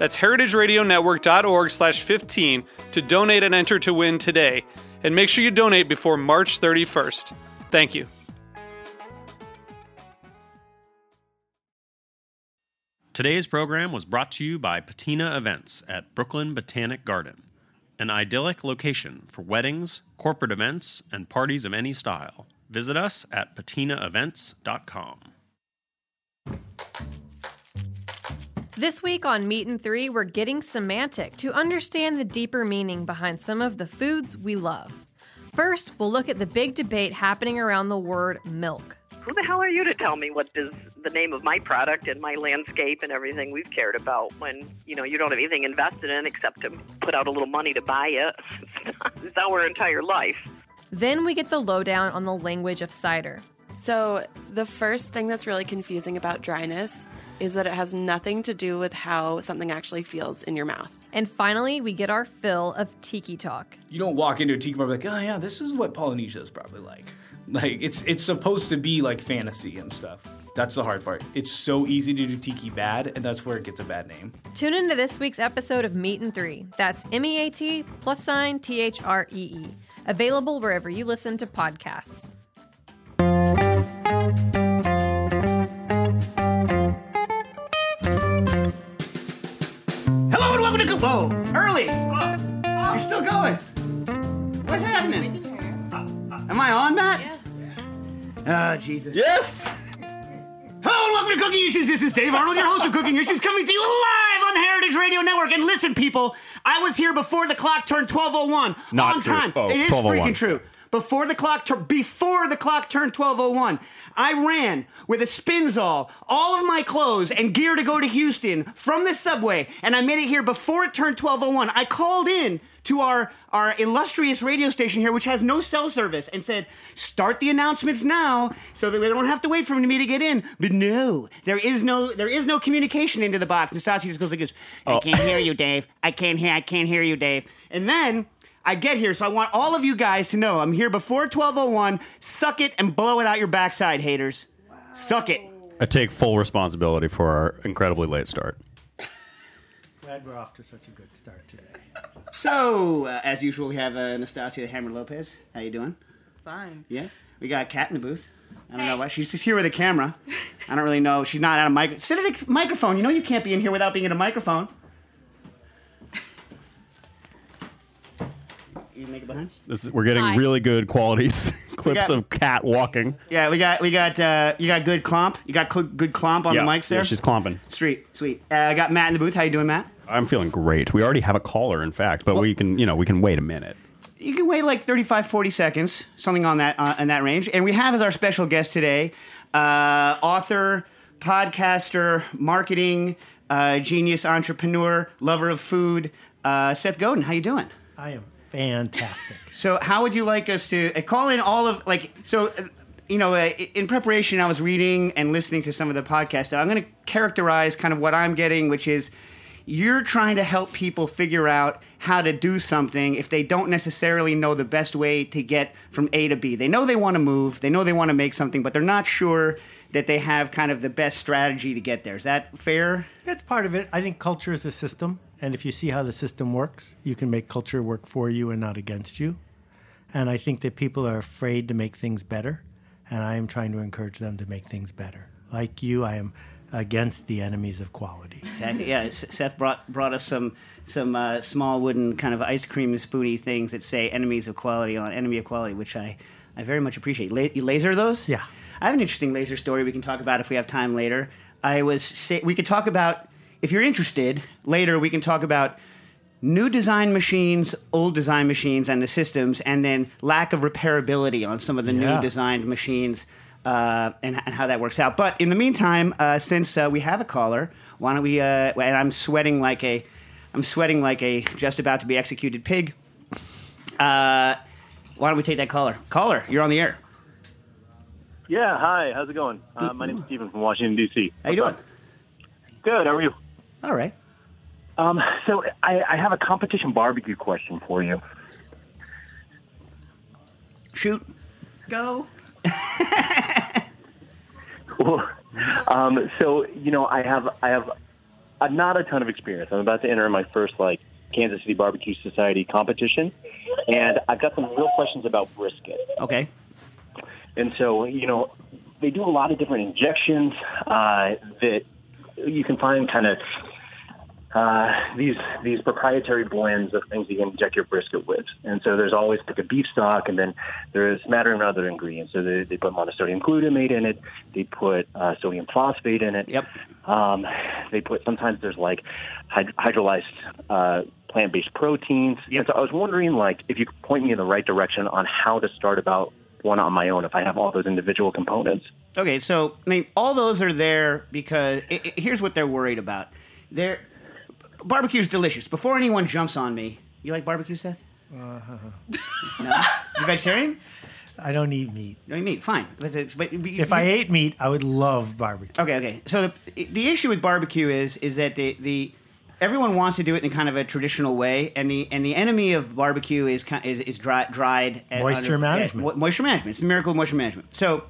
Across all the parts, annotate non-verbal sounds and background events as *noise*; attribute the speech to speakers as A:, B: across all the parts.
A: That's heritageradionetwork.org slash 15 to donate and enter to win today. And make sure you donate before March 31st. Thank you.
B: Today's program was brought to you by Patina Events at Brooklyn Botanic Garden, an idyllic location for weddings, corporate events, and parties of any style. Visit us at patinaevents.com.
C: This week on Meat and Three, we're getting semantic to understand the deeper meaning behind some of the foods we love. First, we'll look at the big debate happening around the word milk.
D: Who the hell are you to tell me what is the name of my product and my landscape and everything we've cared about when, you know, you don't have anything invested in except to put out a little money to buy it? *laughs* It's our entire life.
C: Then we get the lowdown on the language of cider.
E: So, the first thing that's really confusing about dryness is that it has nothing to do with how something actually feels in your mouth.
C: And finally, we get our fill of tiki talk.
F: You don't walk into a tiki bar like, oh yeah, this is what Polynesia is probably like. Like it's it's supposed to be like fantasy and stuff. That's the hard part. It's so easy to do tiki bad, and that's where it gets a bad name.
C: Tune into this week's episode of Meat and Three. That's M E A T plus sign T H R E E. Available wherever you listen to podcasts.
G: Jesus.
F: Yes.
G: Hello and welcome to Cooking Issues. This is Dave Arnold, your host of Cooking Issues, coming to you live on the Heritage Radio Network. And listen, people, I was here before the clock turned 12:01
B: Not
G: on
B: true.
G: time.
B: Oh,
G: it is
B: 12:01.
G: freaking true. Before the clock tur- before the clock turned 12:01, I ran with a spinzall, all of my clothes and gear to go to Houston from the subway, and I made it here before it turned 12:01. I called in to our our illustrious radio station here, which has no cell service, and said, "Start the announcements now, so that we don't have to wait for me to get in." But no, there is no there is no communication into the box. Nastasia just goes like this: "I oh. can't hear you, Dave. I can't hear. I can't hear you, Dave." And then. I get here, so I want all of you guys to know I'm here before 1201. Suck it and blow it out your backside, haters. Suck it.
B: I take full responsibility for our incredibly late start.
H: Glad we're off to such a good start today.
G: So, uh, as usual, we have uh, Anastasia the Hammer Lopez. How you doing?
E: Fine.
G: Yeah. We got Kat in the booth. I don't know why she's just here with a camera. I don't really know. She's not at a mic. Sit at a microphone. You know you can't be in here without being at a microphone. You make it behind.
B: This is, we're getting
C: Hi.
B: really good quality *laughs* clips
G: got-
B: of cat walking.
G: Yeah, we got we got uh, you got good clomp. You got cl- good clomp on
B: yeah,
G: the mics there.
B: Yeah, she's clomping.
G: Sweet, sweet. Uh, I got Matt in the booth. How you doing, Matt?
B: I'm feeling great. We already have a caller, in fact, but we can, you know, we can wait a minute.
G: you can wait like 35 40 seconds something on that uh, in that range and we have as our special guest today uh, author podcaster marketing uh, genius entrepreneur lover of food uh, seth godin how you doing
H: I am fantastic.
G: so how would you like us to uh, call in all of like so uh, you know uh, in preparation i was reading and listening to some of the podcasts i'm going to characterize kind of what i'm getting which is you're trying to help people figure out how to do something if they don't necessarily know the best way to get from A to B. They know they want to move, they know they want to make something, but they're not sure that they have kind of the best strategy to get there. Is that fair?
H: That's part of it. I think culture is a system, and if you see how the system works, you can make culture work for you and not against you. And I think that people are afraid to make things better, and I am trying to encourage them to make things better. Like you, I am against the enemies of quality.
G: Exactly. Yeah, Seth brought brought us some some uh, small wooden kind of ice cream spoony things that say "enemies of quality" on "enemy of quality," which I I very much appreciate. La- you laser those?
H: Yeah.
G: I have an interesting laser story we can talk about if we have time later. I was say, we could talk about if you're interested later. We can talk about new design machines, old design machines, and the systems, and then lack of repairability on some of the
H: Yeah.
G: new designed machines. Uh, and, and how that works out. But in the meantime, uh, since uh, we have a caller, why don't we? Uh, and I'm sweating like a, I'm sweating like a just about to be executed pig. Uh, why don't we take that caller? Caller, you're on the air.
I: Yeah, hi. How's it going? Uh, my name's Stephen from Washington D.C.
G: How you doing?
I: Good. How are you?
G: All right.
I: Um, so I, I have a competition barbecue question for you.
G: Shoot. Go.
I: Um, so you know, I have I have uh, not a ton of experience. I'm about to enter my first like Kansas City Barbecue Society competition, and I've got some real questions about brisket.
G: Okay.
I: And so, you know, they do a lot of different injections uh, that you can find kind of uh, these these proprietary blends of things you can inject your brisket with. And so there's always like a beef stock, and then there's smattering of other ingredients. So they, they put monosodium glutamate in it. They put uh, sodium phosphate in it.
G: Yep.
I: Um, they put sometimes there's like hyd- hydrolyzed uh, plant-based proteins.
G: Yep.
I: And so I was wondering, like, if you could point me in the right direction on how to start about one on my own if I have all those individual components.
G: Okay, so I mean, all those are there because i i here's what they're worried about. They're barbecue's delicious. Before anyone jumps on me, you like barbecue, Seth? Uh-huh. no, you vegetarian?
H: I don't eat meat.
G: No, you meat. Fine. But, it's- but
H: If I ate meat, I would love barbecue.
G: Okay, okay. So the, the issue with barbecue is is that the, the everyone wants to do it in kind of a traditional way, and the and the enemy of barbecue is ki- is, is dry, dried and
H: Moisture management.
G: mo- moisture management. It's the miracle of moisture management. So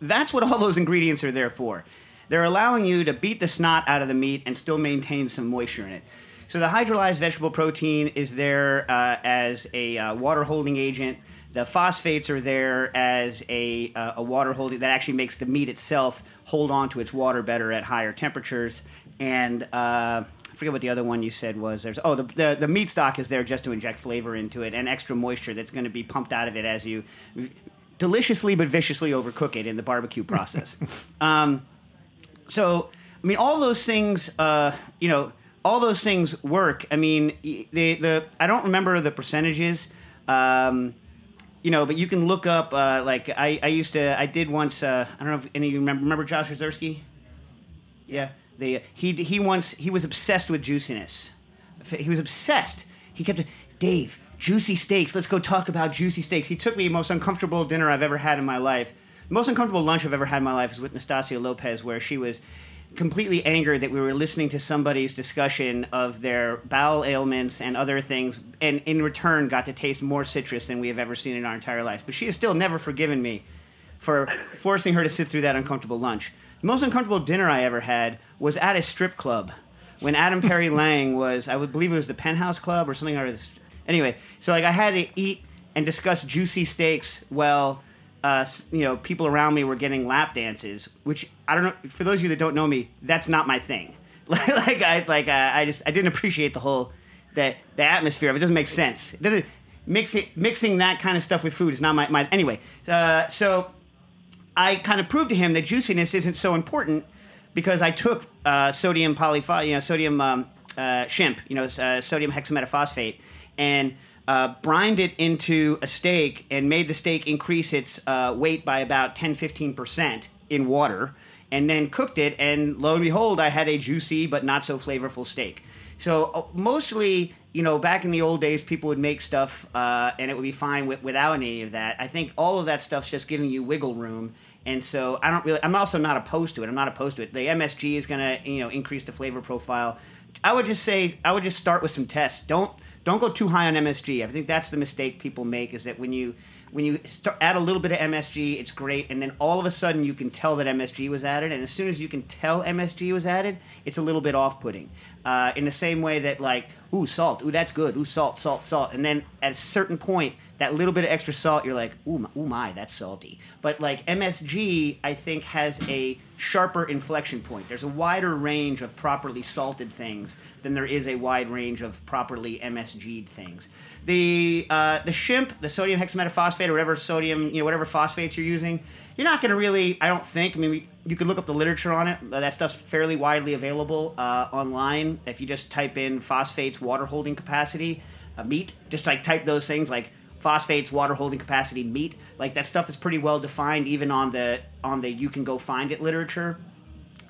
G: that's what all those ingredients are there for. They're allowing you to beat the snot out of the meat and still maintain some moisture in it. So the hydrolyzed vegetable protein is there uh, as a uh, water holding agent. The phosphates are there as a, uh, a water holding that actually makes the meat itself hold on to its water better at higher temperatures. And uh, I forget what the other one you said was. There's oh the, the the meat stock is there just to inject flavor into it and extra moisture that's going to be pumped out of it as you deliciously but viciously overcook it in the barbecue process. *laughs* um, so I mean, all those things, uh, you know, all those things work. I mean, the the I don't remember the percentages. Um, you know, but you can look up. Uh, like I, I used to, I did once. Uh, I don't know if any of you remember. Remember Josh Ozersky? Yeah, the he he once he was obsessed with juiciness. He was obsessed. He kept Dave juicy steaks. Let's go talk about juicy steaks. He took me most uncomfortable dinner I've ever had in my life. The most uncomfortable lunch I've ever had in my life was with Nastasia Lopez, where she was completely angered that we were listening to somebody's discussion of their bowel ailments and other things, and in return got to taste more citrus than we have ever seen in our entire lives. But she has still never forgiven me for forcing her to sit through that uncomfortable lunch. The most uncomfortable dinner I ever had was at a strip club when Adam Perry *laughs* Lang was, I would believe it was the Penthouse Club or something. Or this, anyway, so like I had to eat and discuss juicy steaks while uh, you know people around me were getting lap dances, which I don't know. For those of you that don't know me, that's not my thing. like *laughs* like I like uh, I just I didn't appreciate the whole that the atmosphere of it. doesn't make sense. It doesn't mix it, mixing that kind of stuff with food is not my, my anyway. Uh, so I kind of proved to him that juiciness isn't so important because I took uh, sodium polyphos, you know, sodium um, uh, shimp, you know, uh, sodium hexametaphosphate, and uh, brined it into a steak and made the steak increase its uh, weight by about 10 15% in water, and then cooked it. And lo and behold, I had a juicy but not so flavorful steak. So uh, mostly, you know, back in the old days, people would make stuff uh, and it would be fine with, without any of that. I think all of that stuff's just giving you wiggle room. And so I don't really. I'm also not opposed to it. I'm not opposed to it. The MSG is going to, you know, increase the flavor profile. I would just say I would just start with some tests. Don't don't go too high on MSG. I think that's the mistake people make is that when you when you start, add a little bit of MSG, it's great, and then all of a sudden you can tell that MSG was added, and as soon as you can tell MSG was added, it's a little bit off-putting. Uh, in the same way that like ooh, salt, ooh, that's good, ooh, salt, salt, salt. And then at a certain point, that little bit of extra salt, you're like, ooh, my, ooh, my that's salty. But like MSG, I think has a sharper inflection point. There's a wider range of properly salted things than there is a wide range of properly MSG'd things. The uh, the shimp, the sodium hexametaphosphate, or whatever sodium, you know, whatever phosphates you're using, you're not going to really. I don't think. I mean, we, you could look up the literature on it. That stuff's fairly widely available uh, online. If you just type in phosphates water holding capacity, uh, meat, just like type those things like phosphates water holding capacity meat. Like that stuff is pretty well defined, even on the on the you can go find it literature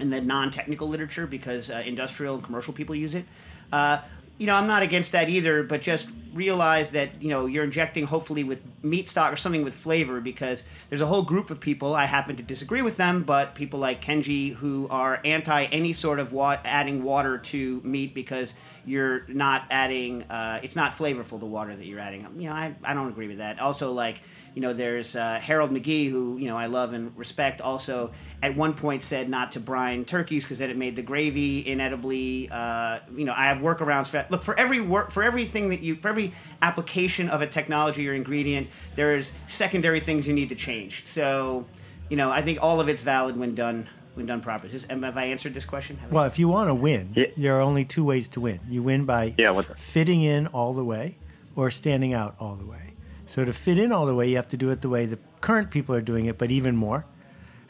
G: and the non-technical literature because uh, industrial and commercial people use it. Uh, you know, I'm not against that either, but just realize that you know you're injecting hopefully with meat stock or something with flavor because there's a whole group of people. I happen to disagree with them, but people like Kenji who are anti any sort of wa- adding water to meat because you're not adding. Uh, it's not flavorful the water that you're adding. You know, I, I don't agree with that. Also, like you know, there's uh, Harold McGee, who you know I love and respect. Also, at one point said not to brine turkeys because then it made the gravy inedibly. Uh, you know, I have workarounds for that. Look for every work for everything that you for every application of a technology or ingredient. There's secondary things you need to change. So, you know, I think all of it's valid when done when done properly. Is, have I answered this question? Have I-
H: Well, if you want to win,
I: Yeah.
H: there are only two ways to win. You win by
I: Yeah, what
H: fitting in all the way or standing out all the way. So to fit in all the way, you have to do it the way the current people are doing it, but even more.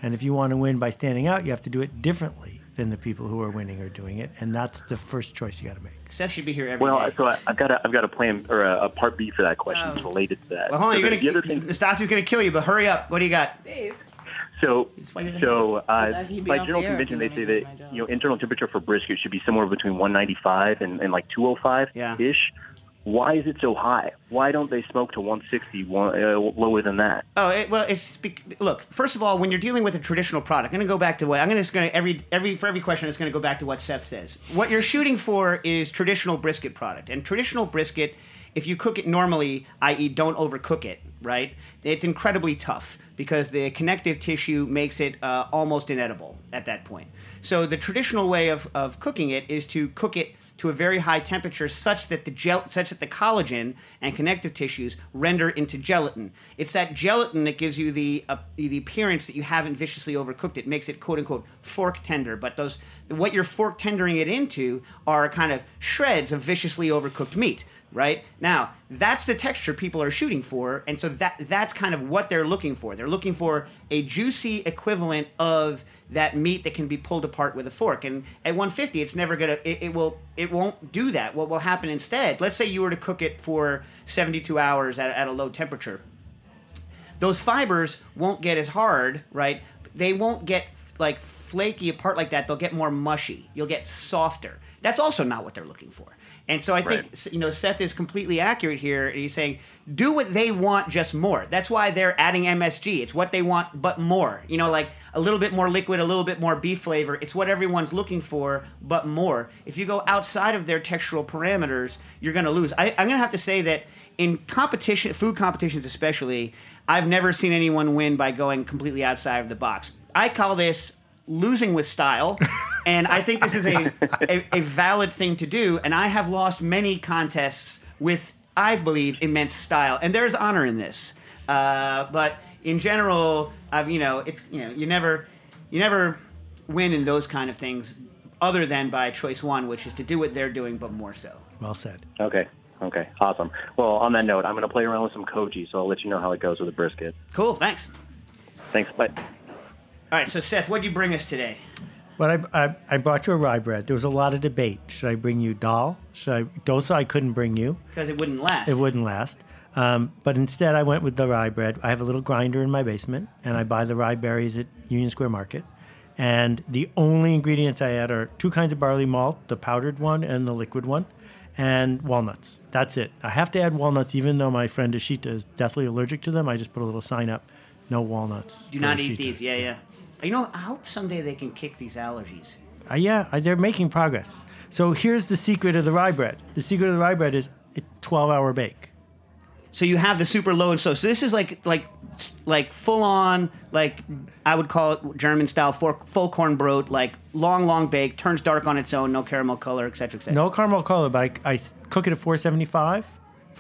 H: And if you want to win by standing out, you have to do it differently than the people who are winning are doing it, and that's the first choice you got to make.
G: Seth should be here every day.
I: Well, so I, I've got a, I've got a plan or a, a part B for that question
J: Oh.
I: It's related to that.
G: well, hold on,
I: So
G: you're gonna
I: the other thing.
G: Nastasi's gonna kill you, but hurry up. What do you got?
J: Dave.
I: So, so uh,
J: that he'd be
I: by general
J: the air if
I: convention, they say that you know internal temperature for brisket should be somewhere between 195 and, and like 205
G: Yeah.
I: Why is it so high? Why don't they smoke to 160, one, uh, lower than that?
G: Oh, it, well, it's look. First of all, when you're dealing with a traditional product, I'm going to go back to what I'm going to every every for every question, it's going to go back to what Seth says. What you're shooting for is traditional brisket product, and traditional brisket, if you cook it normally, i.e., don't overcook it, right? It's incredibly tough because the connective tissue makes it uh, almost inedible at that point. So the traditional way of, of cooking it is to cook it to a very high temperature such that the gel such that the collagen and connective tissues render into gelatin. It's that gelatin that gives you the uh, the appearance that you haven't viciously overcooked it. Makes it quote unquote fork tender. But those what you're fork tendering it into are kind of shreds of viciously overcooked meat. Right now, that's the texture people are shooting for, and so that that's kind of what they're looking for. They're looking for a juicy equivalent of that meat that can be pulled apart with a fork. And at 150, it's never gonna. It, it will. It won't do that. What will happen instead? Let's say you were to cook it for 72 hours at, at a low temperature. Those fibers won't get as hard, right? They won't get like flaky apart like that. They'll get more mushy. You'll get softer. That's also not what they're looking for. And so I think
I: Right.
G: you know Seth is completely accurate here. and He's saying do what they want, just more. That's why they're adding MSG. It's what they want, but more. You know, like a little bit more liquid, a little bit more beef flavor. It's what everyone's looking for, but more. If you go outside of their textural parameters, you're going to lose. I, I'm going to have to say that in competition, food competitions especially, I've never seen anyone win by going completely outside of the box. I call this losing with style, and I think this is a, a, a valid thing to do. And I have lost many contests with, I believe, immense style, and there's honor in this. Uh, but in general, I've you know, it's you know, you never, you never win in those kind of things, other than by choice one, which is to do what they're doing, but more so.
H: Well said.
I: Okay. Okay. Awesome. Well, on that note, I'm going to play around with some koji, so I'll let you know how it goes with the brisket.
G: Cool, thanks.
I: Thanks. Bye.
G: All right, so Seth, what'd you bring us today?
H: Well, I, I, I brought you a rye bread. There was a lot of debate. Should I bring you dal? Should I dosa? I couldn't bring you.
G: Because it wouldn't last.
H: It wouldn't last. Um, but instead, I went with the rye bread. I have a little grinder in my basement, and I buy the rye berries at Union Square Market. And the only ingredients I add are two kinds of barley malt, the powdered one and the liquid one, and walnuts. That's it. I have to add walnuts, even though my friend Ashita is deathly allergic to them. I just put a little sign up, no walnuts.
G: Do not eat
H: Ashita.
G: these. Yeah, yeah. You know, I hope someday they can kick these allergies.
H: Uh, yeah, uh, they're making progress. So here's the secret of the rye bread. The secret of the rye bread is a 12 hour bake.
G: So you have the super low and slow. So this is like like like full on like I would call it German style full, Vollkornbrot, like long long bake, turns dark on its own, no caramel color, etc. etc.
H: No caramel color, but I, I cook it at 475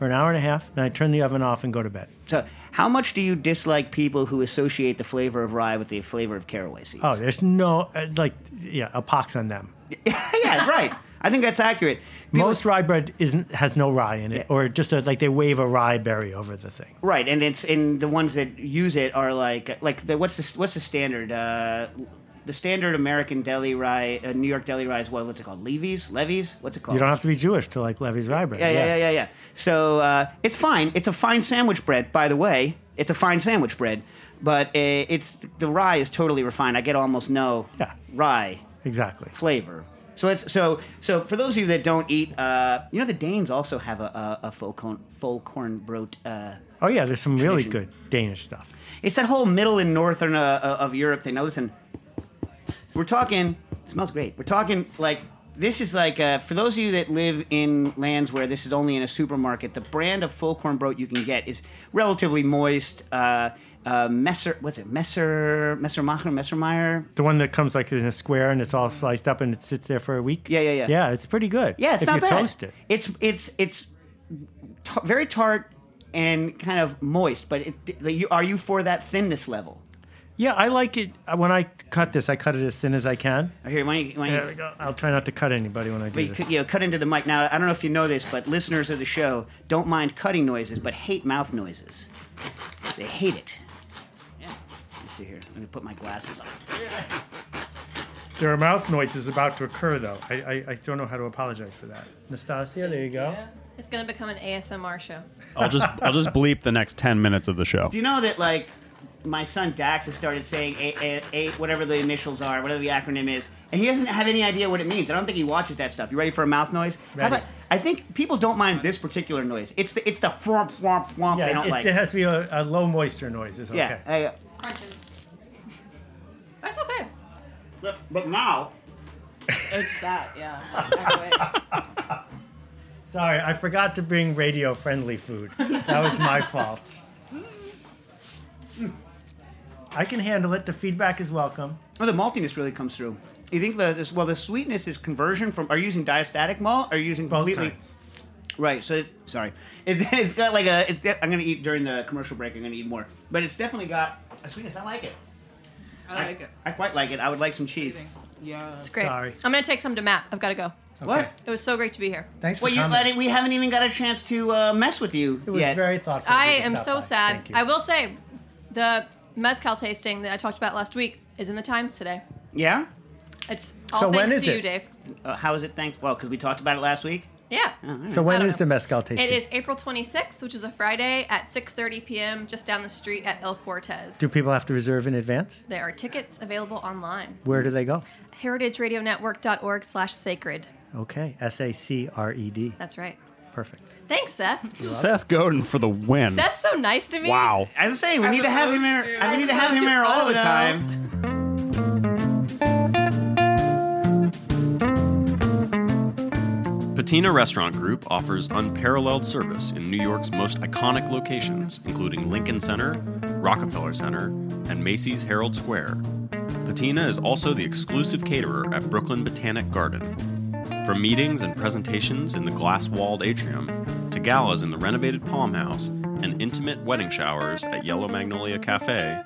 H: for an hour and a half. Then I turn the oven off and go to bed.
G: So, how much do you dislike people who associate the flavor of rye with the flavor of caraway seeds?
H: Oh, there's no uh, like yeah, a pox on them. *laughs*
G: yeah, right. I think that's accurate. People-
H: Most rye bread isn't has no rye in it, or just a, like they wave a rye berry over the thing.
G: Right, and it's and the ones that use it are like like the what's the what's the standard uh, the standard American deli rye uh, New York deli rye is what what's it called Levy's Levy's what's it called
H: You don't have to be Jewish to like Levy's rye bread.
G: yeah yeah yeah yeah yeah so uh, it's fine it's a fine sandwich bread by the way it's a fine sandwich bread but uh, it's the rye is totally refined I get almost no
H: Yeah.
G: rye
H: exactly.
G: flavor. So let's so so for those of you that don't eat, uh, you know the Danes also have a, a, a full corn Vollkornbrot. Uh,
H: Oh yeah, there's some really good Danish stuff.
G: it's that whole middle and northern uh, uh, of Europe thing. Now listen, we're talking. It smells great. We're talking like this is like uh, for those of you that live in lands where this is only in a supermarket. The brand of Vollkornbrot you can get is relatively moist. Uh, uh, Messer, what's it? Messer, Messermacher, Messermeyer.
H: The one that comes like in a square and it's all sliced up and it sits there for a week.
G: Yeah, yeah, yeah.
H: Yeah, it's pretty good.
G: Yeah, it's
H: if
G: not
H: you
G: bad.
H: toast it.
G: It's it's it's ta- very tart and kind of moist. But it's, are you for that thinness level?
H: Yeah, I like it. uh, When I cut this, I cut it as thin as I can.
G: Here, why don't you, why don't you-
H: There we go. I'll try not to cut anybody when I
G: but
H: do
G: you,
H: this.
G: could- you know, cut into the mic. Now, I don't know if you know this, but listeners of the show don't mind cutting noises, but hate mouth noises. They hate it. Yeah. Let me see here. Let me put my glasses on.
H: There are mouth noises about to occur, though. I, I, I don't know how to apologize for that. Nastasia, there you go.
C: It's gonna become an ASMR show.
B: I'll just I'll just bleep the next ten minutes of the show.
G: Do you know that like my son Dax has started saying a, a, a, whatever the initials are, whatever the acronym is, and he doesn't have any idea what it means. I don't think he watches that stuff. You ready for a mouth noise? How
H: Ready.
G: about? I think people don't mind this particular noise. It's the it's the flump flump flump they
H: Yeah,
G: don't
H: it,
G: like.
H: it has to be a, a low moisture noise. It's okay.
G: yeah, I- uh,
C: Crunches. That's okay.
G: but, but now *laughs*
J: It's that, yeah.
H: Sorry, I forgot to bring radio friendly food. That was my *laughs* fault. I can handle it. The feedback is welcome.
G: oh, the maltiness really comes through. You think the this, well the sweetness is conversion from? Are you using diastatic malt? Or are you using
H: Both
G: completely?
H: kinds.
G: Right. So it, sorry, *laughs* it, it's got like a. It's. de- I'm gonna eat during the commercial break. I'm gonna eat more, but it's definitely got a sweetness. I like it.
J: I like it.
G: I quite like it. I would like some cheese.
J: Yeah.
C: It's great.
H: Sorry.
C: I'm gonna take some to Matt. I've got to go.
G: What?
C: It was so great to be here.
H: Thanks for
G: Well, you
H: coming.
G: let it, we haven't even got a chance to uh, mess with you
H: It was
G: yet.
H: very thoughtful.
C: I
H: of you to
C: am so
H: by.
C: sad.
H: Thank you.
C: I will say, the mezcal tasting that I talked about last week is in the Times today.
G: yeah.
C: It's all
H: So
C: thanks
H: when is
C: to you. Dave.
G: Uh, how is it? Thanks. Well, because we talked about it last week.
C: Yeah.
H: So
C: I
H: when
C: don't
H: is
C: know.
H: the mezcal tasting?
C: It is April 26th, which is a Friday at 6:30 p.m. just down the street at El Cortez.
H: Do people have to reserve in advance?
C: There are tickets available online.
H: Where do they go?
C: heritageradionetwork.org/sacred.
H: Okay, S A C R E D.
C: That's right.
H: Perfect.
C: Thanks, Seth.
B: Seth Godin for the win.
C: That's so nice to me.
B: wow.
G: I was saying we need to have him here. I we need to have him here all the time.
B: Patina Restaurant Group offers unparalleled service in New York's most iconic locations, including Lincoln Center, Rockefeller Center, and Macy's Herald Square. Patina is also the exclusive caterer at Brooklyn Botanic Garden. From meetings and presentations in the glass walled atrium to galas in the renovated Palm House and intimate wedding showers at Yellow Magnolia Cafe,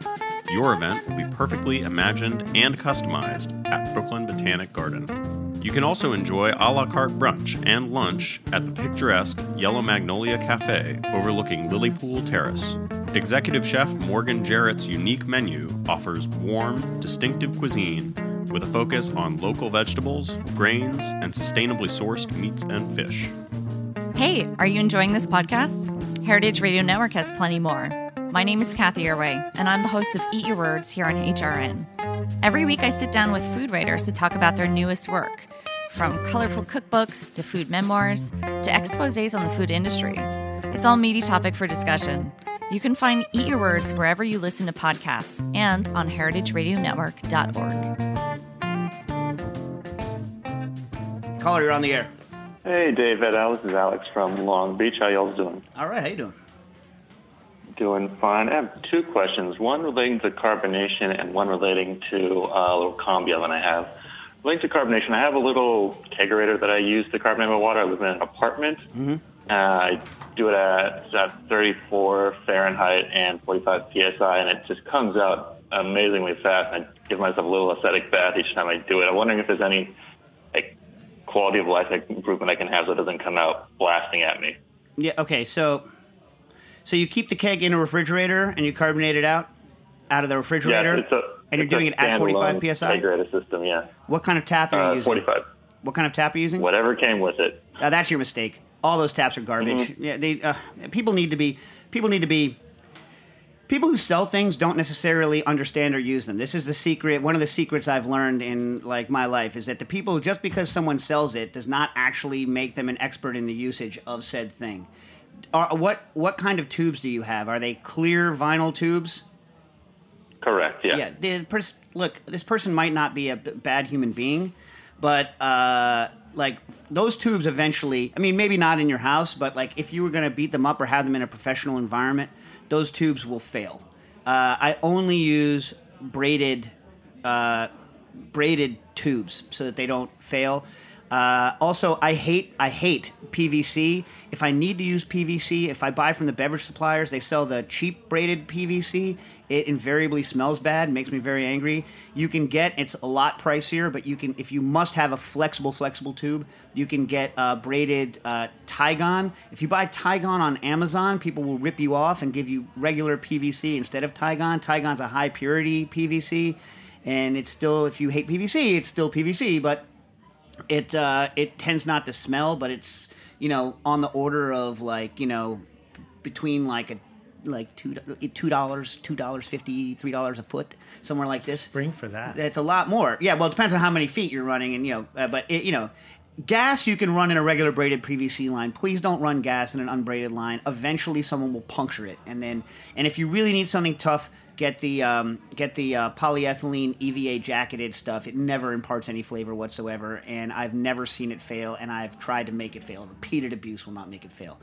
B: your event will be perfectly imagined and customized at Brooklyn Botanic Garden. You can also enjoy a la carte brunch and lunch at the picturesque Yellow Magnolia Cafe overlooking Lilypool Terrace. Executive Chef Morgan Jarrett's unique menu offers warm, distinctive cuisine with a focus on local vegetables, grains, and sustainably sourced meats and fish.
K: Hey, are you enjoying this podcast? Heritage Radio Network has plenty more. My name is Cathy Erway, and I'm the host of Eat Your Words here on HRN. Every week, I sit down with food writers to talk about their newest work, from colorful cookbooks to food memoirs to exposes on the food industry. It's all meaty topic for discussion. You can find Eat Your Words wherever you listen to podcasts and on heritageradionetwork.org.
G: Caller, you're on the air.
L: Hey, David. Uh, this is Alex from Long Beach. How y'all doing?
G: All right, how you doing?
L: Doing fine. I have two questions. One relating to carbonation and one relating to uh, a little combi oven I have. linked to carbonation, I have a little kegerator that I use to carbonate my water. I live in an apartment.
G: Mhm.
L: Uh, I do it at, at 34 Fahrenheit and 45 psi, and it just comes out amazingly fast. I give myself a little aesthetic bath each time I do it. I'm wondering if there's any quality of life improvement I can have so it doesn't come out blasting at me.
G: Yeah. Okay. So, so you keep the keg in a refrigerator and you carbonate it out out of the refrigerator,
L: Yeah, it's a,
G: and you're doing it at 45 psi.
L: Kegerator system, yeah.
G: What kind of tap are you
L: Uh,
G: using?
L: 45.
G: What kind of tap are you using?
L: Whatever came with it.
G: Uh, that's your mistake. All those taps are garbage.
L: Mhm.
G: Yeah, they uh, people need to be people need to be people who sell things don't necessarily understand or use them. This is the secret. One of the secrets I've learned in like my life is that the people just because someone sells it does not actually make them an expert in the usage of said thing. Are, what what kind of tubes do you have? Are they clear vinyl tubes?
L: Correct, yeah.
G: Yeah. The pers- look, this person might not be a b- bad human being, but uh, like those tubes eventually. I mean, maybe not in your house, but like if you were going to beat them up or have them in a professional environment, those tubes will fail. Uh, I only use braided, uh, braided tubes so that they don't fail. Uh, also, I hate I hate PVC. If I need to use PVC, if I buy from the beverage suppliers, they sell the cheap braided PVC. It invariably smells bad, makes me very angry. You can get it's a lot pricier, but you can if you must have a flexible flexible tube, you can get uh, braided uh, Tygon. If you buy Tygon on Amazon, people will rip you off and give you regular PVC instead of Tygon. Tygon's a high purity PVC, and it's still if you hate PVC, it's still PVC, but it uh, it tends not to smell, but it's you know on the order of like you know between like a like two two dollars, two dollars fifty, three dollars a foot, somewhere like this.
H: Spring for that.
G: It's a lot more. Yeah, well, it depends on how many feet you're running, and you know, uh, but it, you know, gas you can run in a regular braided PVC line. Please don't run gas in an unbraided line. Eventually, someone will puncture it, and then and if you really need something tough. Get the um, get the uh, polyethylene EVA jacketed stuff. It never imparts any flavor whatsoever, and I've never seen it fail. And I've tried to make it fail. Repeated abuse will not make it fail.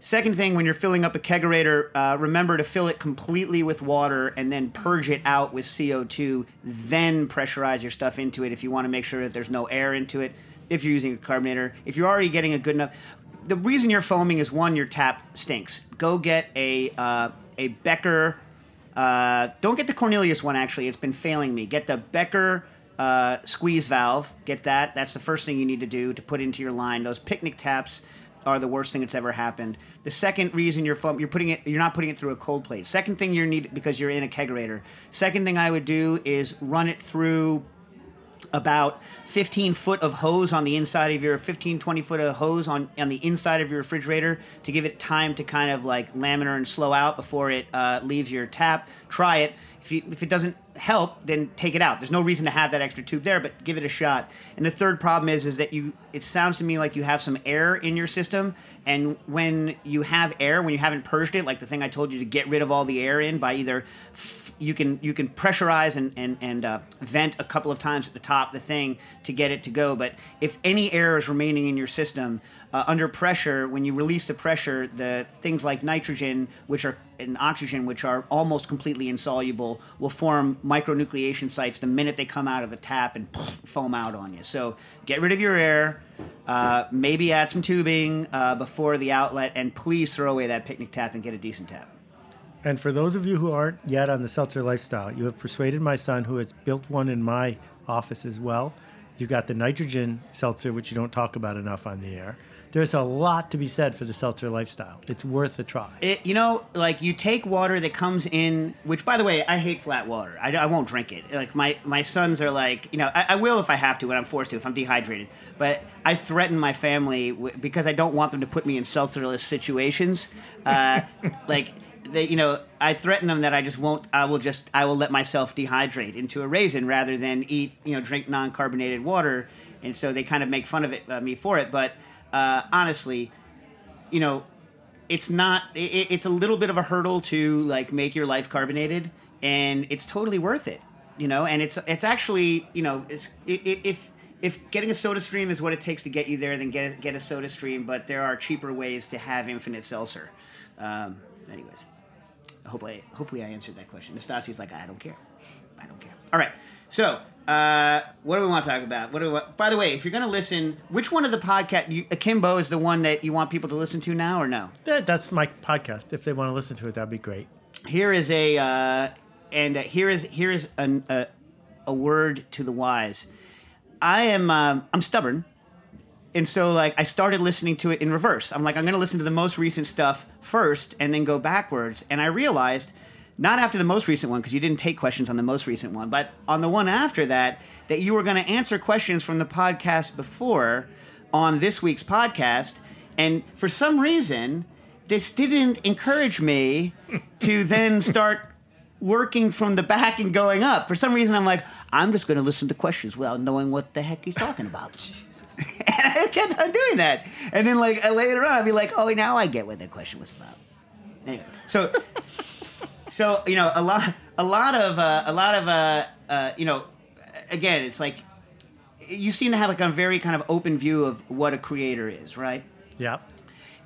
G: Second thing, when you're filling up a kegerator, uh, remember to fill it completely with water and then purge it out with CO2. Then pressurize your stuff into it if you want to make sure that there's no air into it. If you're using a carbonator, if you're already getting a good enough, the reason you're foaming is one, your tap stinks. Go get a uh, a Becker. Uh, don't get the Cornelius one. Actually, it's been failing me. Get the Becker uh, squeeze valve. Get that. That's the first thing you need to do to put into your line. Those picnic taps are the worst thing that's ever happened. The second reason you're you're putting it, you're not putting it through a cold plate. Second thing you need because you're in a kegerator. Second thing I would do is run it through about 15 foot of hose on the inside of your 15 20 foot of hose on on the inside of your refrigerator to give it time to kind of like laminar and slow out before it uh, leaves your tap try it if, you, if it doesn't help then take it out. There's no reason to have that extra tube there but give it a shot. And the third problem is is that you it sounds to me like you have some air in your system and when you have air when you haven't purged it like the thing i told you to get rid of all the air in by either f- you can you can pressurize and and, and uh, vent a couple of times at the top the thing to get it to go. But if any air is remaining in your system uh, under pressure when you release the pressure the things like nitrogen which are and oxygen which are almost completely insoluble will form micronucleation sites the minute they come out of the tap and poof, foam out on you so get rid of your air uh, maybe add some tubing uh, before the outlet and please throw away that picnic tap and get a decent tap
H: And for those of you who aren't yet on the seltzer lifestyle, you have persuaded my son, who has built one in my office as well. You got the nitrogen seltzer, which you don't talk about enough on the air. There's a lot to be said for the seltzer lifestyle. It's worth a try.
G: It, you know, like you take water that comes in, which by the way, I hate flat water. I, I won't drink it. Like my, my sons are like, you know, I, I will if I have to when I'm forced to, if I'm dehydrated. But I threaten my family w- because I don't want them to put me in seltzerless situations. Uh, *laughs* like, they, you know, I threaten them that I just won't. I will just. I will let myself dehydrate into a raisin rather than eat. You know, drink non-carbonated water, and so they kind of make fun of it, uh, me for it. But uh, honestly, you know, it's not. It, it's a little bit of a hurdle to like make your life carbonated, and it's totally worth it. You know, and it's it's actually you know it's it, it, if if getting a soda stream is what it takes to get you there, then get a, get a soda stream. But there are cheaper ways to have infinite seltzer. Um, anyways, hopefully hopefully I answered that question. Nastasia's like I don't care. I don't care. All right. So, uh, what do we want to talk about? What do we want? By the way, if you're going to listen, which one of the podcast, you, Akimbo is the one that you want people to listen to now, or no?
H: That, that's my podcast. If they want to listen to it, that'd be great.
G: Here is a, uh, and uh, here is here is an, uh, a word to the wise. I am um, I'm stubborn, and so like I started listening to it in reverse. I'm like I'm going to listen to the most recent stuff first, and then go backwards. And I realized not after the most recent one because you didn't take questions on the most recent one, but on the one after that, that you were going to answer questions from the podcast before on this week's podcast. And for some reason, this didn't encourage me *laughs* to then start working from the back and going up. For some reason, I'm like, I'm just going to listen to questions without knowing what the heck he's talking about. *laughs* *laughs* and I kept on doing that. And then, like, uh, later on, I'd be like, oh, now I get what the question was about. Anyway, so so you know a lot a lot of uh, a lot of uh, uh, you know again it's like you seem to have like a very kind of open view of what a creator is right
H: Yeah.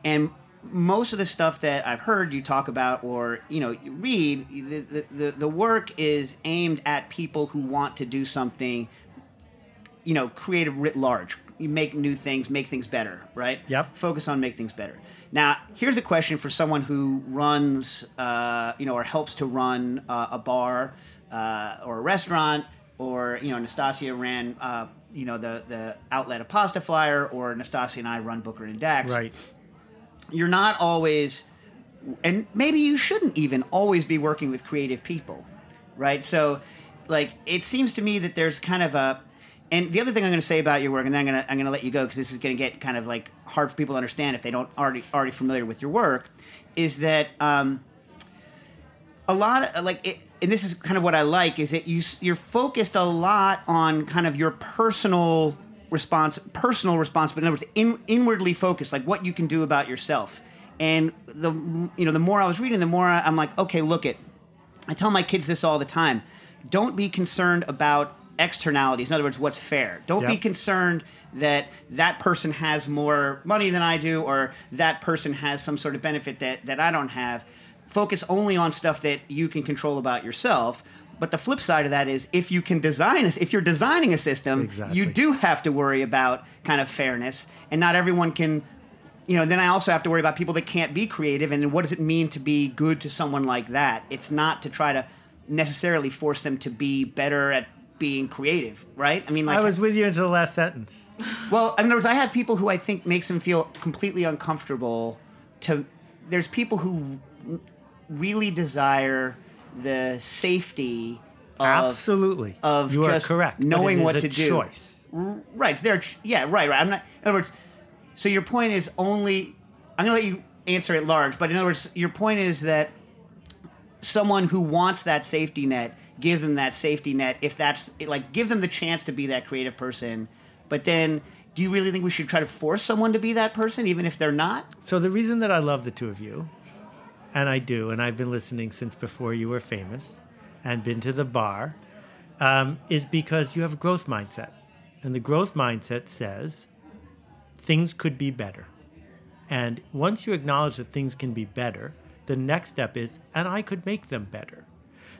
G: and most of the stuff that I've heard you talk about or you know you read the, the, the, the work is aimed at people who want to do something you know creative writ large you make new things make things better right
H: Yep.
G: focus on make things better now here's a question for someone who runs uh, you know or helps to run uh, a bar uh, or a restaurant or you know Nastasia ran uh, you know the the outlet of pasta flyer or Nastasia and I run Booker and Dax
H: Right.
G: you're not always and maybe you shouldn't even always be working with creative people right so like it seems to me that there's kind of a and the other thing I'm going to say about your work, and then I'm going to I'm going to let you go because this is going to get kind of like hard for people to understand if they don't already already familiar with your work, is that um, a lot of like it, and this is kind of what I like is that you you're focused a lot on kind of your personal response personal response, but in other words in, inwardly focused like what you can do about yourself. And the you know the more I was reading the more I'm like okay look it. I tell my kids this all the time. Don't be concerned about externalities in other words what's fair don't be concerned that that person has more money than I do or that person has some sort of benefit that, that I don't have. Focus only on stuff that you can control about yourself. But the flip side of that is if you can design a, if you're designing a system,
H: Exactly.
G: you do have to worry about kind of fairness and not everyone can you know, then I also have to worry about people that can't be creative and what does it mean to be good to someone like that? It's not to try to necessarily force them to be better at being creative, right? I mean, like
H: I was with you until the last sentence.
G: well, in other words, I have people who I think makes them feel completely uncomfortable. To there's people who really desire the safety of
H: Absolutely.
G: of
H: you
G: just
H: are correct.
G: knowing what to do.
H: Choice.
G: Right, it's their yeah, right, right. I'm not. In other words, so your point is only. I'm gonna let you answer it large, but in other words, your point is that someone who wants that safety net, give them that safety net. If that's like, give them the chance to be that creative person. But then, do you really think we should try to force someone to be that person, even if they're not?
H: So the reason that I love the two of you, and I do, and I've been listening since before you were famous, and been to the bar, um, is because you have a growth mindset, and the growth mindset says things could be better. And once you acknowledge that things can be better, the next step is, and I could make them better.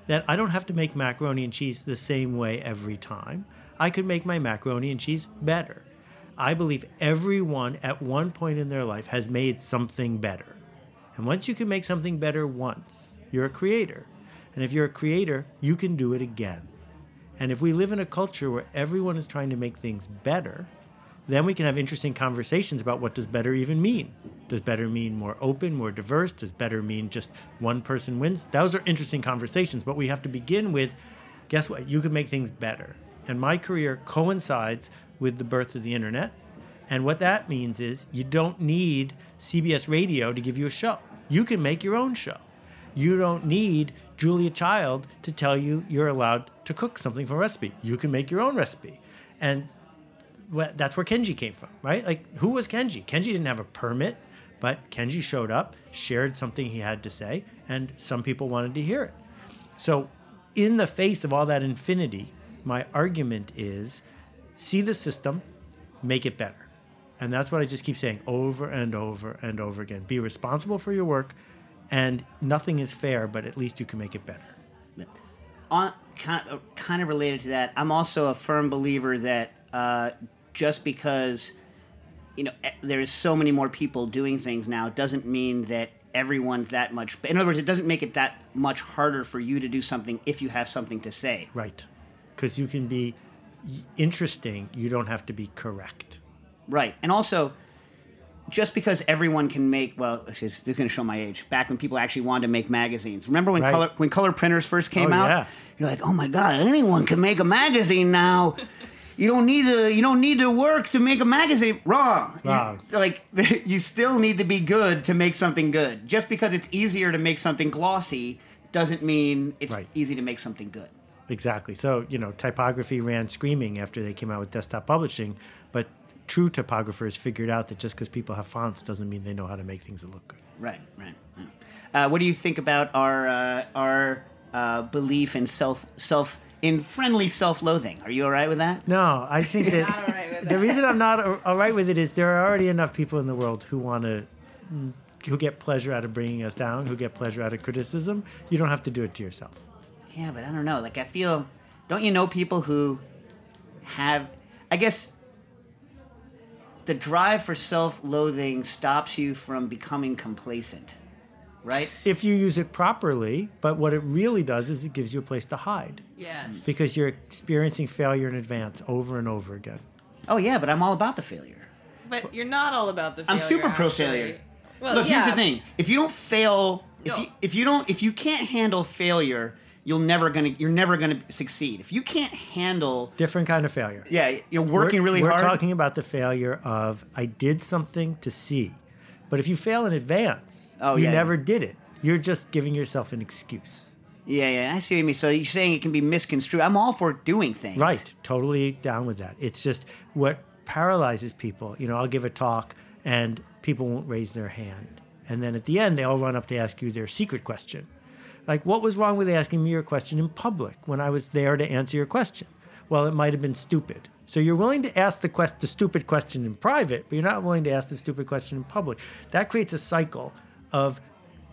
H: That I don't have to make macaroni and cheese the same way every time. I could make my macaroni and cheese better. I believe everyone at one point in their life has made something better. And once you can make something better once, you're a creator. And if you're a creator, you can do it again. And if we live in a culture where everyone is trying to make things better, then we can have interesting conversations about what does better even mean. Does better mean more open, more diverse? Does better mean just one person wins? Those are interesting conversations, but we have to begin with guess what? You can make things better. And my career coincides with the birth of the internet. And what that means is you don't need CBS radio to give you a show. You can make your own show. You don't need Julia Child to tell you you're allowed to cook something from a recipe. You can make your own recipe. And that's where Kenji came from, right? Like, who was Kenji? Kenji didn't have a permit, but Kenji showed up, shared something he had to say, and some people wanted to hear it. So, in the face of all that infinity, my argument is see the system, make it better. And that's what I just keep saying over and over and over again. Be responsible for your work, and nothing is fair, but at least you can make it better.
G: on kind of, kind of related to that, I'm also a firm believer that uh, just because you know eh, e- there's so many more people doing things now doesn't mean that everyone's that much. In other words, it doesn't make it that much harder for you to do something if you have something to say.
H: Right. Because you can be interesting, you don't have to be correct.
G: Right. And also, just because everyone can make well, this is going to show my age. Back when people actually wanted to make magazines. Remember when
H: Right.
G: color when color printers first came
H: Oh,
G: out?
H: yeah.
G: You're like, oh my god, anyone can make a magazine now. You don't need to. You don't need to work to make a magazine. Wrong. You-
H: Wrong.
G: like *laughs* you still need to be good to make something good. Just because it's easier to make something glossy doesn't mean it's
H: Right.
G: easy to make something good.
H: Exactly. So, you know, typography ran screaming after they came out with desktop publishing, but true typographers figured out that just because people have fonts doesn't mean they know how to make things that look good.
G: Right, right. Uh, what do you think about our uh, our uh, belief in self self in friendly self loathing? Are you all right with that?
H: No, I think that *laughs* the reason I'm not all right with it is there are already enough people in the world who want to, who get pleasure out of bringing us down, who get pleasure out of criticism. You don't have to do it to yourself.
G: Yeah, but I don't know. Like I feel, don't you know people who have? I guess the drive for self loathing stops you from becoming complacent, right?
H: If you use it properly, but what it really does is it gives you a place to hide.
J: Yes.
H: Because you're experiencing failure in advance over and over again.
G: Oh yeah, but I'm all about the failure.
J: But you're not all about the. Failure.
G: I'm super pro
J: actually.
G: failure.
J: Well,
G: Look, here's the thing: if you don't fail, if
J: No.
G: you if you don't if you can't handle failure, you'll never gonna you're never gonna succeed. If you can't handle,
H: Different kind of failure.
G: yeah, you're working
H: we're,
G: really
H: we're
G: hard.
H: talking about the failure of I did something to see. But if you fail in advance,
G: Oh,
H: you
G: yeah.
H: never did it. You're just giving yourself an excuse.
G: yeah, yeah, I see what you mean. So you're saying it can be misconstrued. I'm all for doing things.
H: Right. Totally down with that. It's just what paralyzes people. You know, I'll give a talk and people won't raise their hand. And then at the end, they all run up to ask you their secret question. Like, what was wrong with asking me your question in public when I was there to answer your question? Well, it might have been stupid. So you're willing to ask the, quest- the stupid question in private, but you're not willing to ask the stupid question in public. That creates a cycle of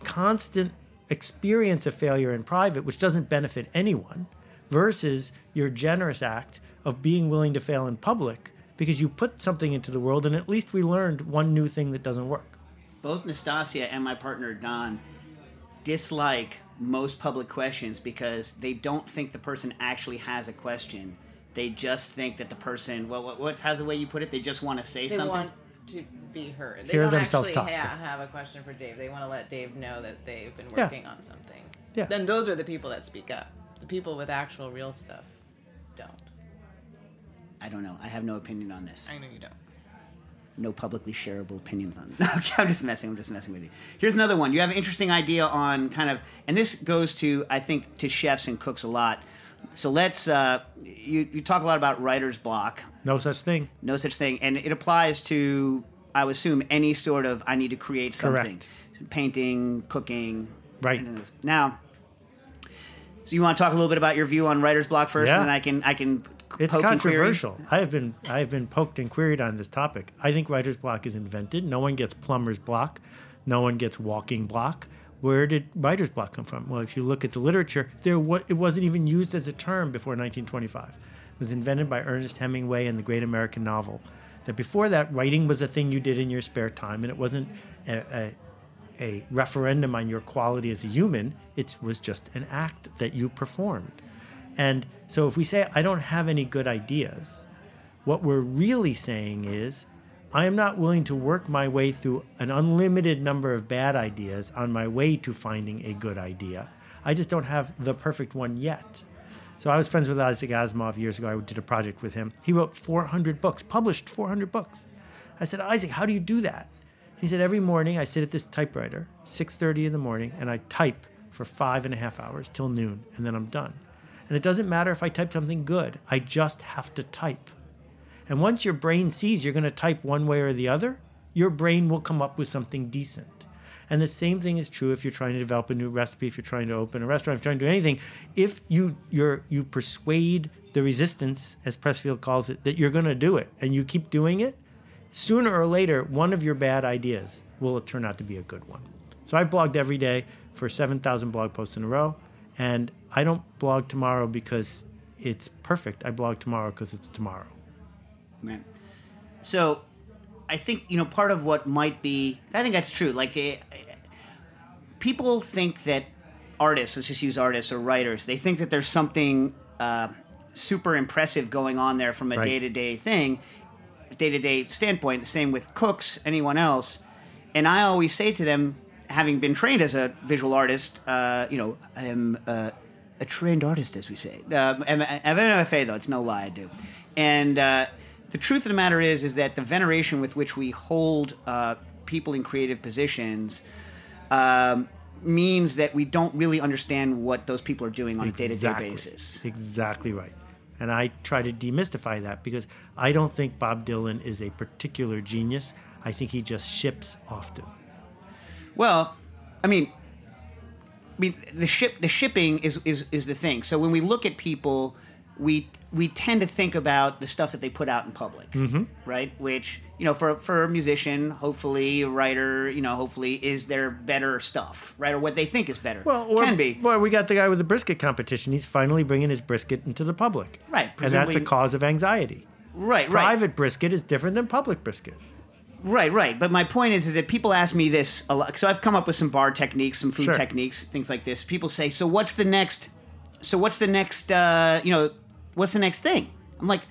H: constant experience of failure in private, which doesn't benefit anyone, versus your generous act of being willing to fail in public because you put something into the world and at least we learned one new thing that doesn't work.
G: Both Nastassia and my partner Don dislike most public questions because they don't think the person actually has a question. They just think that the person, well, what's how's the way you put it? They just want to say
J: They
G: something.
J: want to be heard. They
H: Hear
J: don't
H: themselves
J: actually
H: talk,
J: ha- have a question for Dave. They want to let Dave know that they've been
H: Yeah.
J: working on something.
H: Yeah.
J: Then those are the people that speak up. The people with actual real stuff don't.
G: I don't know. I have no opinion on this.
J: I know you don't.
G: no publicly shareable opinions on *laughs* it. okay, I'm just messing. I'm just messing with you. Here's another one. You have an interesting idea on kind of, and this goes to I think to chefs and cooks a lot. So let's. Uh, you you talk a lot about writer's block.
H: No such thing.
G: No such thing, and it applies to I would assume any sort of I need to create something, Correct. painting, cooking.
H: Right.
G: anything like this. Now. So you want to talk a little bit about your view on writer's block first,
H: Yeah.
G: and then I can I can.
H: It's
G: poke and query?
H: controversial. I have been I have been poked and queried on this topic. I think writer's block is invented. No one gets plumber's block. No one gets walking block. Where did writer's block come from? Well, if you look at the literature, there wa- it wasn't even used as a term before 1925. It was invented by Ernest Hemingway in the Great American Novel. That before that, writing was a thing you did in your spare time, and it wasn't a, a, a referendum on your quality as a human. It was just an act that you performed. And so if we say, I don't have any good ideas, what we're really saying is, I am not willing to work my way through an unlimited number of bad ideas on my way to finding a good idea. I just don't have the perfect one yet. So I was friends with Isaac Asimov years ago. I did a project with him. He wrote 400 books, published 400 books. I said, Isaac, how do you do that? He said, every morning I sit at this typewriter, 6.30 in the morning, and I type for five and a half hours till noon, and then I'm done. And it doesn't matter if I type something good. I just have to type. And once your brain sees you're going to type one way or the other, your brain will come up with something decent. And the same thing is true if you're trying to develop a new recipe, if you're trying to open a restaurant, if you're trying to do anything. If you you're, you persuade the resistance, as Pressfield calls it, that you're going to do it, and you keep doing it, sooner or later, one of your bad ideas will turn out to be a good one. So I've blogged every day for 7,000 blog posts in a row, And I don't blog tomorrow because it's perfect. I blog tomorrow because it's tomorrow.
G: Man. So, I think you know part of what might be. I think that's true. Like, eh, people think that artists, let's just use artists or writers, they think that there's something uh, super impressive going on there from a day to day thing, day to day standpoint. The same with cooks, anyone else. And I always say to them, having been trained as a visual artist, uh, you know, I am uh, a trained artist, as we say. Um, I'm, I'm an MFA, though. It's no lie, I do. And uh, the truth of the matter is, is that the veneration with which we hold uh, people in creative positions um, means that we don't really understand what those people are doing on a day-to-day
H: Exactly.
G: basis.
H: Exactly right. And I try to demystify that because I don't think Bob Dylan is a particular genius. I think he just ships often.
G: Well, I mean, I mean the ship the shipping is is is the thing. So when we look at people, we we tend to think about the stuff that they put out in public,
H: Mhm.
G: right? Which you know, for for a musician, hopefully a writer, you know, hopefully is their better stuff, right, or what they think is better.
H: Well, or,
G: can be
H: Well, we got the guy with the brisket competition. He's finally bringing his brisket into the public.
G: Right,
H: And that's a cause of anxiety.
G: right, right.
H: Private brisket is different than public brisket.
G: Right, right. But my point is, is that people ask me this a lot. So I've come up with some bar techniques, some food
H: Sure.
G: techniques, things like this. People say, "So what's the next? So what's the next? Uh, you know, what's the next thing?" I'm like,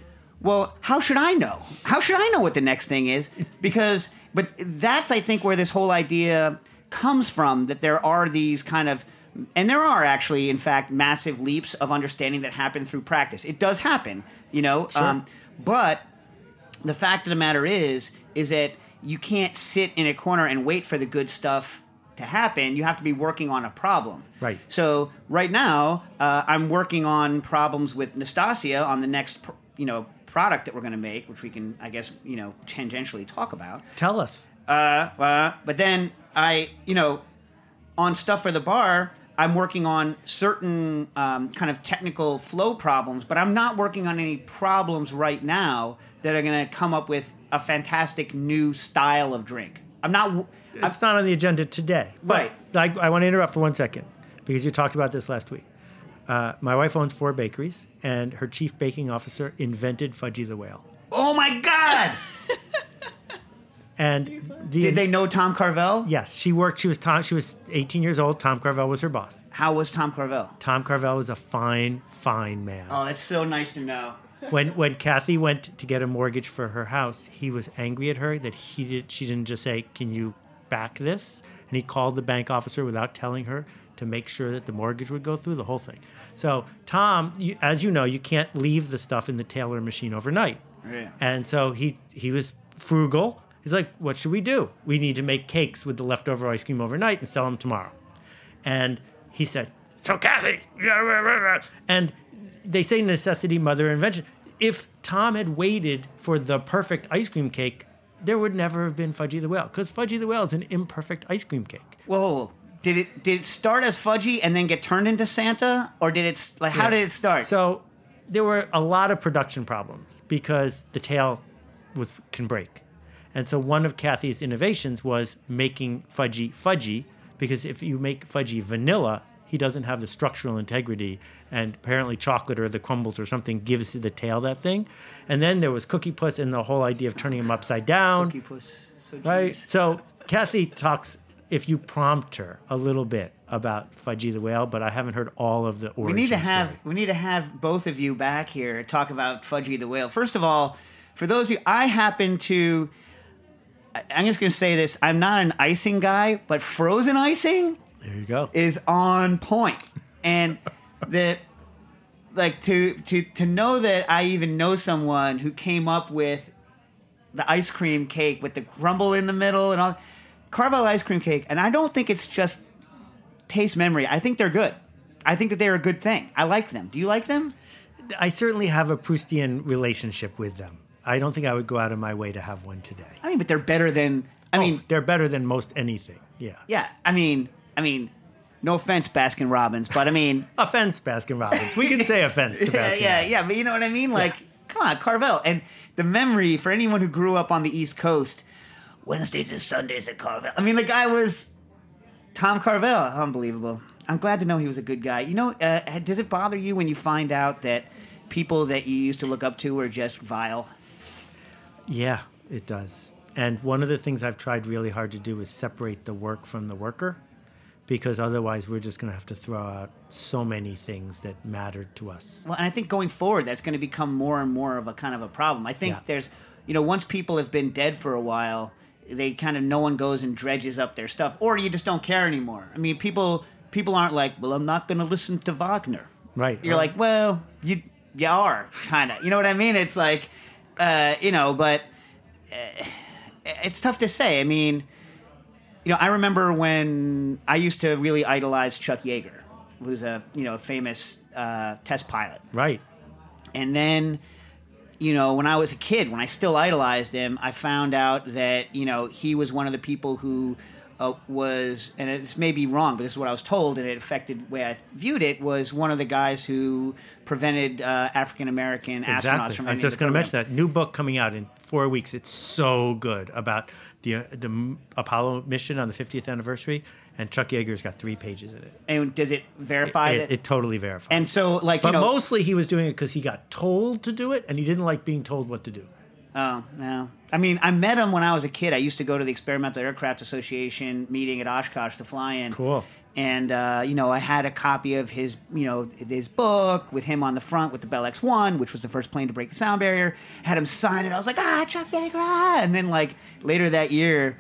G: "Well, how should I know? How should I know what the next thing is? Because, but that's I think where this whole idea comes from. That there are these kind of and there are actually, in fact, massive leaps of understanding that happen through practice. It does happen, you know. Um, but the fact of the matter is is that you can't sit in a corner and wait for the good stuff to happen you have to be working on a problem
H: Right.
G: so right now uh, i'm working on problems with nastassia on the next pr- you know product that we're going to make which we can i guess you know tangentially talk about
H: Tell us.
G: uh, uh, but then I, you know, on stuff for the bar, I'm working on certain um, kind of technical flow problems, but I'm not working on any problems right now that are going to come up with a fantastic new style of drink. I'm not.
H: It's not on the agenda today.
G: Right.
H: I, I want to interrupt for one second because you talked about this last week. Uh, my wife owns four bakeries, and her chief baking officer invented Fudgy the Whale.
G: oh my God! *laughs*
H: And the,
G: Did they know Tom Carvel?
H: Yes, she worked. She was Tom. She was 18 years old. Tom Carvel was her boss.
G: How was Tom Carvel?
H: Tom Carvel was a fine, fine man.
G: Oh, that's so nice to know.
H: when when Kathy went to get a mortgage for her house, he was angry at her that he did she didn't just say, "Can you back this?" And he called the bank officer without telling her to make sure that the mortgage would go through the whole thing. So Tom, you, as you know, you can't leave the stuff in the Taylor machine overnight.
G: Yeah.
H: And so he he was frugal. He's like, "What should we do? We need to make cakes with the leftover ice cream overnight and sell them tomorrow." And he said, "So Kathy," and they say necessity, mother invention. If Tom had waited for the perfect ice cream cake, there would never have been Fudgy the Whale because Fudgy the Whale is an imperfect ice cream cake.
G: Whoa. Did it did it start as fudgy and then get turned into Santa, or did it like how
H: Yeah.
G: did it start?
H: So there were a lot of production problems because the tail was can break. And so one of Kathy's innovations was making fudgy fudgy because if you make fudgy vanilla, he doesn't have the structural integrity and apparently chocolate or the crumbles or something gives the tail that thing. And then there was Cookie Puss and the whole idea of turning him upside down.
G: Cookie Puss, so
H: Right. So Kathy talks if you prompt her a little bit about Fudgy the Whale, but I haven't heard all of the origin
G: We need to have
H: story.
G: we need to have both of you back here talk about Fudgy the Whale. First of all, for those of you, I happen to. I'm just going to say this: I'm not an icing guy, but frozen icing
H: There you go.
G: is on point, and the like to to to know that I even know someone who came up with the ice cream cake with the crumble in the middle and all Carvel ice cream cake, and I don't think it's just taste memory. I think they're good. I think that they're a good thing. I like them. Do you like them?
H: I certainly have a Proustian relationship with them. I don't think I would go out of my way to have one today.
G: I mean, but they're better than. I
H: Oh,
G: mean,
H: they're better than most anything. Yeah.
G: yeah. I mean, I mean, no offense, Baskin Robbins, but I mean, *laughs*
H: Offense, Baskin Robbins. We can say offense to *laughs*
G: yeah,
H: Baskin.
G: yeah, yeah. But you know what I mean? Like, come on, Carvel. And the memory for anyone who grew up on the East Coast, Wednesdays and Sundays at Carvel. I mean, the guy was Tom Carvel, unbelievable. I'm glad to know he was a good guy. You know, uh, does it bother you when you find out that people that you used to look up to were just vile?
H: Yeah, it does. And one of the things I've tried really hard to do is separate the work from the worker because otherwise we're just going to have to throw out so many things that mattered to us.
G: Well, and I think going forward, that's going to become more and more of a kind of a problem. I think
H: Yeah.
G: there's, you know, once people have been dead for a while, they kind of no one goes and dredges up their stuff, or you just don't care anymore. I mean, people people aren't like, well, I'm not going to listen to Wagner.
H: Right.
G: You're like, well, you you are kind of. You know what I mean? It's like, uh, you know, but uh, it's tough to say. I mean, you know, I remember when I used to really idolize Chuck Yeager, who's a you know a famous uh, test pilot.
H: Right.
G: And then, you know, when I was a kid, when I still idolized him, I found out that you know he was one of the people who uh, was, and this may be wrong, but this is what I was told, and it affected the way I viewed it. Was one of the guys who prevented uh, African American astronauts
H: Exactly.
G: from.
H: I was just going to mention that new book coming out in four weeks. It's so good about the uh, the Apollo mission on the 50th anniversary, and Chuck Yeager's got three pages in it.
G: And does it verify
H: it,
G: that?
H: it totally verifies.
G: and so, like,
H: but
G: you know,
H: mostly he was doing it because he got told to do it, and he didn't like being told what to do.
G: Oh, no. I mean, I met him when I was a kid. I used to go to the Experimental Aircraft Association meeting at Oshkosh to fly in.
H: Cool.
G: And, uh, you know, I had a copy of his, you know, his book with him on the front with the Bell X-1, which was the first plane to break the sound barrier. Had him sign it. I was like, ah, Chuck Yeager. ah. And then, like, later that year,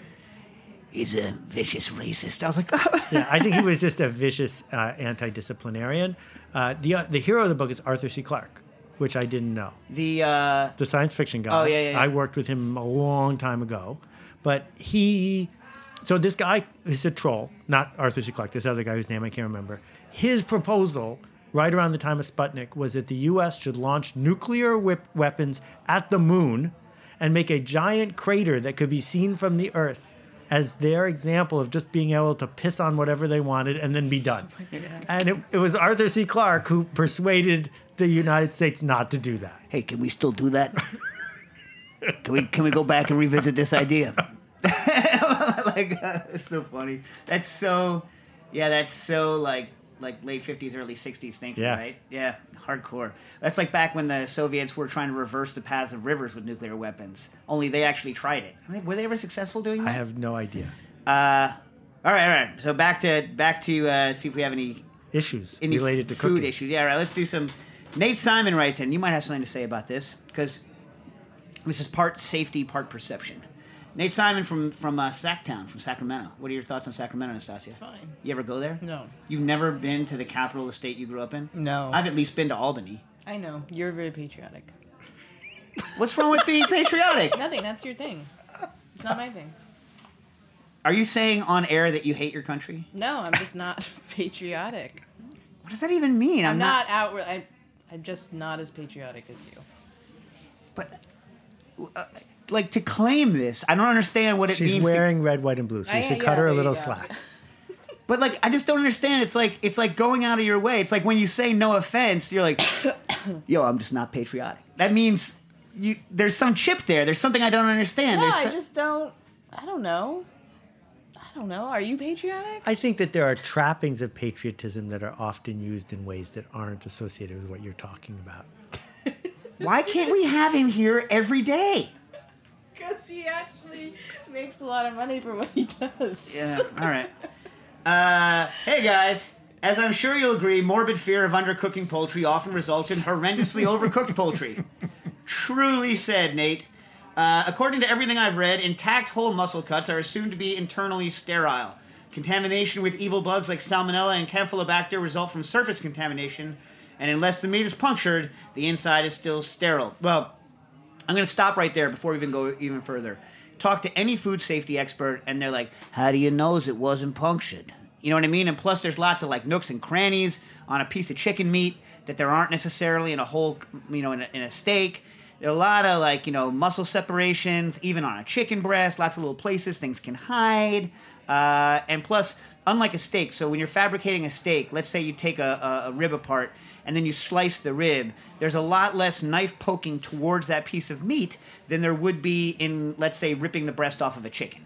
G: he's a vicious racist. I was like, *laughs*
H: yeah, I think he was just a vicious uh, anti-disciplinarian. Uh, the uh, the hero of the book is Arthur C. Clarke, which I didn't know.
G: the, uh,
H: the science fiction guy.
G: Oh, yeah, yeah, yeah.
H: I worked with him a long time ago, but he. So this guy is a troll, not Arthur C. Clarke. This other guy whose name I can't remember. His proposal, right around the time of Sputnik, was that the U.S. should launch nuclear whip weapons at the moon, and make a giant crater that could be seen from the Earth. As their example of just being able to piss on whatever they wanted and then be done. *laughs* and it, it was Arthur C. Clarke who persuaded the United States not to do that.
G: hey, can we still do that? *laughs* can we can we go back and revisit this idea? *laughs* like uh, it's so funny. That's so yeah, that's so like like late fifties, early sixties thinking,
H: Yeah.
G: right? Yeah, hardcore. That's like back when the Soviets were trying to reverse the paths of rivers with nuclear weapons. Only they actually tried it. I mean, were they ever successful doing that?
H: I have no idea.
G: Uh, all right, all right. So back to back to uh, see if we have any
H: Issues
G: any
H: related to
G: food
H: cooking.
G: issues. Yeah, all right. Let's do some. Nate Simon writes in. You might have something to say about this because this is part safety, part perception. Nate Simon from from uh, Sacktown, from Sacramento. What are your thoughts on Sacramento, Anastasia?
J: Fine.
G: You ever go there?
J: No.
G: You've never been to the capital of the state you grew up in?
J: No.
G: I've at least been to Albany.
J: I know. You're very patriotic.
G: What's wrong with being patriotic? *laughs*
J: Nothing. That's your thing. It's not my thing.
G: Are you saying on air that you hate your country?
J: No, I'm just not *laughs* patriotic.
G: What does that even mean?
J: I'm,
G: I'm
J: not, outward. I, I'm just not as patriotic as you.
G: Like to claim this, I don't understand what it
H: She's
G: means. to-
H: wearing red, white, and blue, so you
J: I-
H: should
J: yeah,
H: cut her a little slack. *laughs*
G: But like, I just don't understand. It's like it's like going out of your way. It's like when you say no offense, you're like, *coughs* yo, I'm just not patriotic. That means you there's some chip there. There's something I don't understand.
J: No,
G: there's
J: I just don't. I don't know. I don't know. Are you patriotic?
H: I think that there are trappings of patriotism that are often used in ways that aren't associated with what you're talking about. *laughs*
G: Why can't we have him here every day?
J: Because he actually makes a lot of money for what he does.
G: Yeah. *laughs* All right. Uh, hey guys. As I'm sure you'll agree, morbid fear of undercooking poultry often results in horrendously *laughs* overcooked poultry. Truly said, Nate. Uh, according to everything I've read, intact whole muscle cuts are assumed to be internally sterile. Contamination with evil bugs like Salmonella and Campylobacter result from surface contamination, and unless the meat is punctured, the inside is still sterile. Well, I'm going to stop right there before we even go even further. Talk to any food safety expert, and they're like, "How do you know it wasn't punctured?" You know what I mean? And plus, there's lots of like nooks and crannies on a piece of chicken meat that there aren't necessarily in a whole, you know, in a, in a steak. There are a lot of like you know muscle separations, even on a chicken breast. Lots of little places things can hide, uh, and plus, unlike a steak, so when you're fabricating a steak, let's say you take a, a, a rib apart and then you slice the rib, there's a lot less knife poking towards that piece of meat than there would be in, let's say, ripping the breast off of a chicken.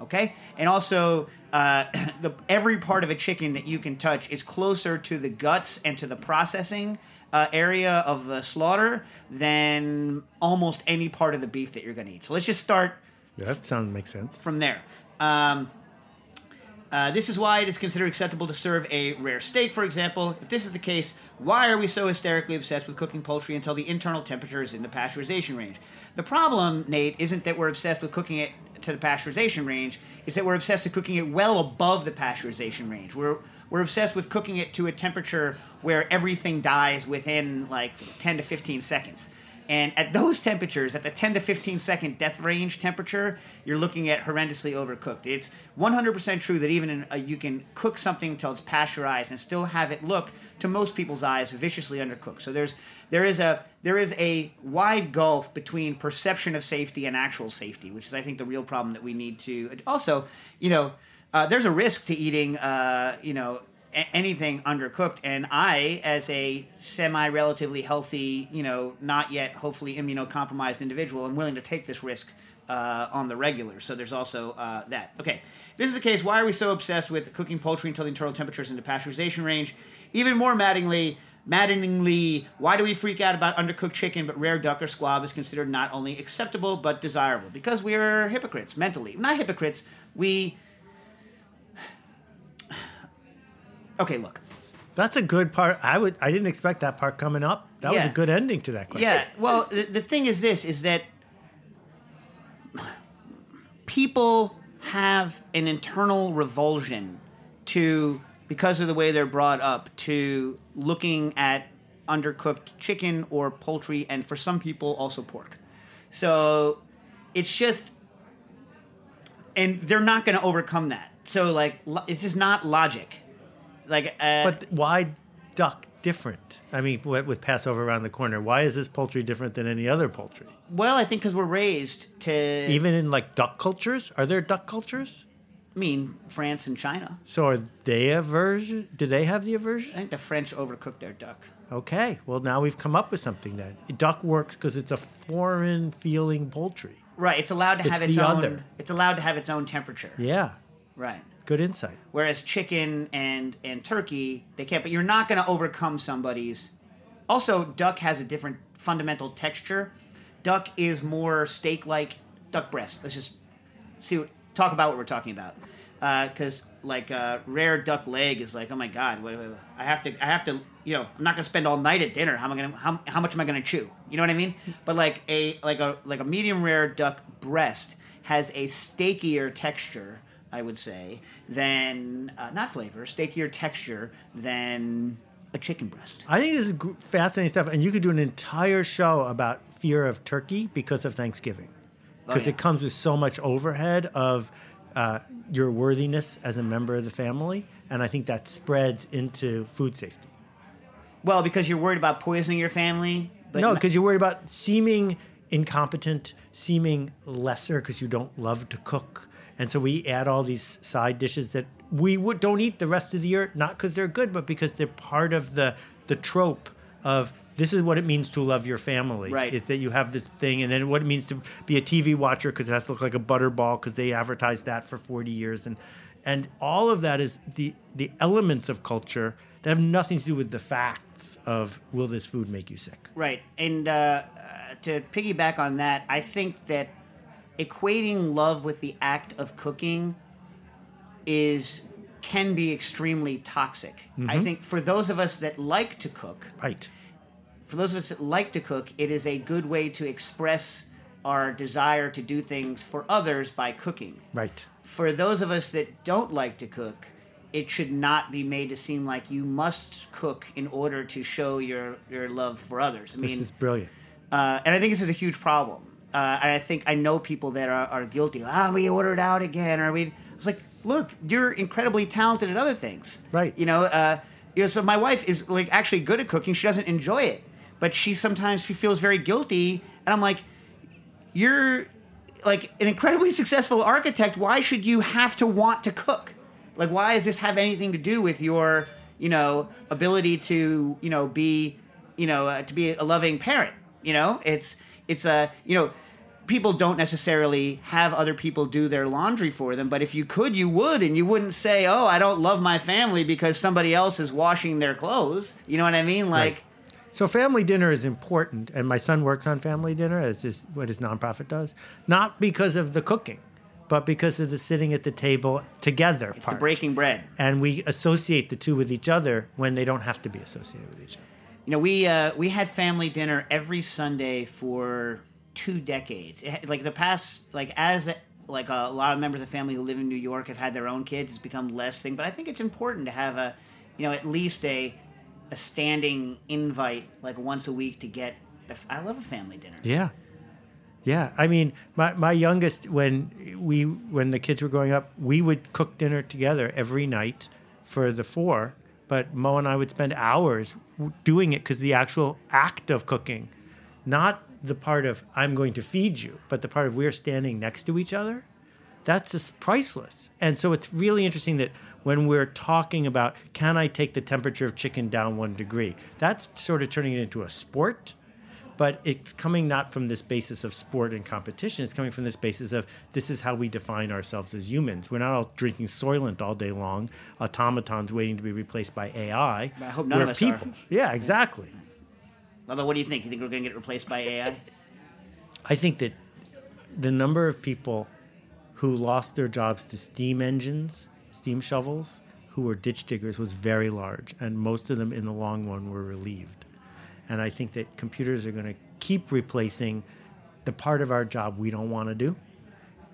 G: Okay, and also uh, *clears throat* the every part of a chicken that you can touch is closer to the guts and to the processing uh, area of the slaughter than almost any part of the beef that you're going to eat. So let's just start
H: Yeah, that sounds makes sense.
G: from there. Um, uh, this is why it is considered acceptable to serve a rare steak, for example. If this is the case, why are we so hysterically obsessed with cooking poultry until the internal temperature is in the pasteurization range? The problem, Nate, isn't that we're obsessed with cooking it to the pasteurization range, it's that we're obsessed with cooking it well above the pasteurization range. We're, we're obsessed with cooking it to a temperature where everything dies within like 10 to 15 seconds. And at those temperatures, at the 10 to 15 second death range temperature, you're looking at horrendously overcooked. It's 100% true that even in, you can cook something until it's pasteurized and still have it look, to most people's eyes, viciously undercooked. So there's there is a there is a wide gulf between perception of safety and actual safety, which is I think the real problem that we need to. Also, you know, uh, there's a risk to eating, uh, you know, anything undercooked. And I, as a semi relatively healthy, you know, not yet hopefully immunocompromised individual, am willing to take this risk uh, on the regular. So there's also uh, that. Okay, this is the case. Why are we so obsessed with cooking poultry until the internal temperature is in the pasteurization range? Even more maddeningly, maddeningly, why do we freak out about undercooked chicken but rare duck or squab is considered not only acceptable but desirable? Because we are hypocrites mentally. Not hypocrites. We Okay, look.
H: That's a good part. I would. I didn't expect that part coming up. That was a good ending to that question.
G: Yeah. Well, the, the thing is this: is that people have an internal revulsion to because of the way they're brought up to looking at undercooked chicken or poultry, and for some people also pork. So it's just, and they're not going to overcome that. So like, it's just not logic. Like, uh,
H: But why duck different? I mean, with with Passover around the corner, why is this poultry different than any other poultry?
G: well, I think because we're raised to
H: Even in like duck cultures, are there duck cultures?
G: I mean, France and China.
H: So are they aversion? Do they have the aversion?
G: I think the French overcook their duck.
H: Okay, well now we've come up with something then. Duck works because it's a foreign feeling poultry.
G: Right. It's allowed to
H: It's
G: have its
H: the
G: own.
H: other.
G: It's allowed to have its own temperature.
H: Yeah,
G: Right.
H: Good insight.
G: Whereas chicken and and turkey, they can't. But you're not going to overcome somebody's. Also, duck has a different fundamental texture. Duck is more steak-like. Duck breast. Let's just see. What, talk about what we're talking about. Because like uh, rare duck leg is like, oh my god, wait, wait, wait. I have to, I have to, you know, I'm not gonna spend all night at dinner. How am I gonna, how, how much am I gonna chew? You know what I mean? But like a like a like a medium rare duck breast has a steakier texture, I would say, than uh, not flavor, steakier texture than a chicken breast.
H: I think this is fascinating stuff, and you could do an entire show about fear of turkey because of Thanksgiving,
G: Oh,
H: because
G: yeah.
H: it comes with so much overhead of uh, your worthiness as a member of the family, and I think that spreads into food safety.
G: Well, because you're worried about poisoning your family. But
H: no, because you're worried about seeming incompetent, seeming lesser because you don't love to cook, and so we add all these side dishes that we would don't eat the rest of the year, not because they're good, but because they're part of the the trope of this is what it means to love your family.
G: Right.
H: Is that you have this thing, and then what it means to be a TV watcher because it has to look like a butterball because they advertised that for 40 years, and and all of that is the the elements of culture that have nothing to do with the facts of will this food make you sick.
G: Right. And uh, uh, to piggyback on that, I think that equating love with the act of cooking is can be extremely toxic. I
H: Mhm.
G: think for those of us that like to cook,
H: Right.
G: for those of us that like to cook, it is a good way to express our desire to do things for others by cooking.
H: Right.
G: For those of us that don't like to cook, it should not be made to seem like you must cook in order to show your, your love for others. I
H: This
G: mean,
H: is brilliant.
G: uh, and I think this is a huge problem. Uh, and I think I know people that are, are guilty. Ah, we ordered out again, or we. I was like, look, you're incredibly talented at other things,
H: right?
G: You know, uh, you know. So my wife is like actually good at cooking. She doesn't enjoy it, but she sometimes she feels very guilty, and I'm like, you're like an incredibly successful architect. Why should you have to want to cook? Like, why does this have anything to do with your, you know, ability to, you know, be, you know, uh, to be a loving parent? You know, it's it's a, you know, people don't necessarily have other people do their laundry for them, but if you could, you would, and you wouldn't say, "Oh, I don't love my family because somebody else is washing their clothes." You know what I mean? Like,
H: Right. So family dinner is important, and my son works on family dinner as is what his nonprofit does, not because of the cooking, but because of the sitting at the table together.
G: it's the breaking bread.
H: and we associate the two with each other when they don't have to be associated with each other.
G: You know, we uh, we had family dinner every Sunday for two decades. It, like the past, like as like a lot of members of the family who live in New York have had their own kids, it's become less thing. But I think it's important to have a, you know, at least a a standing invite like once a week to get. The, I love a family dinner.
H: Yeah. Yeah. I mean, my, my youngest, when we when the kids were growing up, we would cook dinner together every night for the four. But Mo and I would spend hours doing it because the actual act of cooking, not the part of I'm going to feed you, but the part of we're standing next to each other, that's just priceless. And so it's really interesting that when we're talking about can I take the temperature of chicken down one degree, that's sort of turning it into a sport but it's coming not from this basis of sport and competition. It's coming from this basis of this is how we define ourselves as humans. We're not all drinking Soylent all day long, automatons waiting to be replaced by AI.
G: I hope none
H: We're
G: of us are.
H: people. Yeah, exactly.
G: Although, what do you think? You think we're going to get replaced by AI? *laughs*
H: I think that the number of people who lost their jobs to steam engines, steam shovels, who were ditch diggers was very large, and most of them in the long run were relieved. And I think that computers are going to keep replacing the part of our job we don't want to do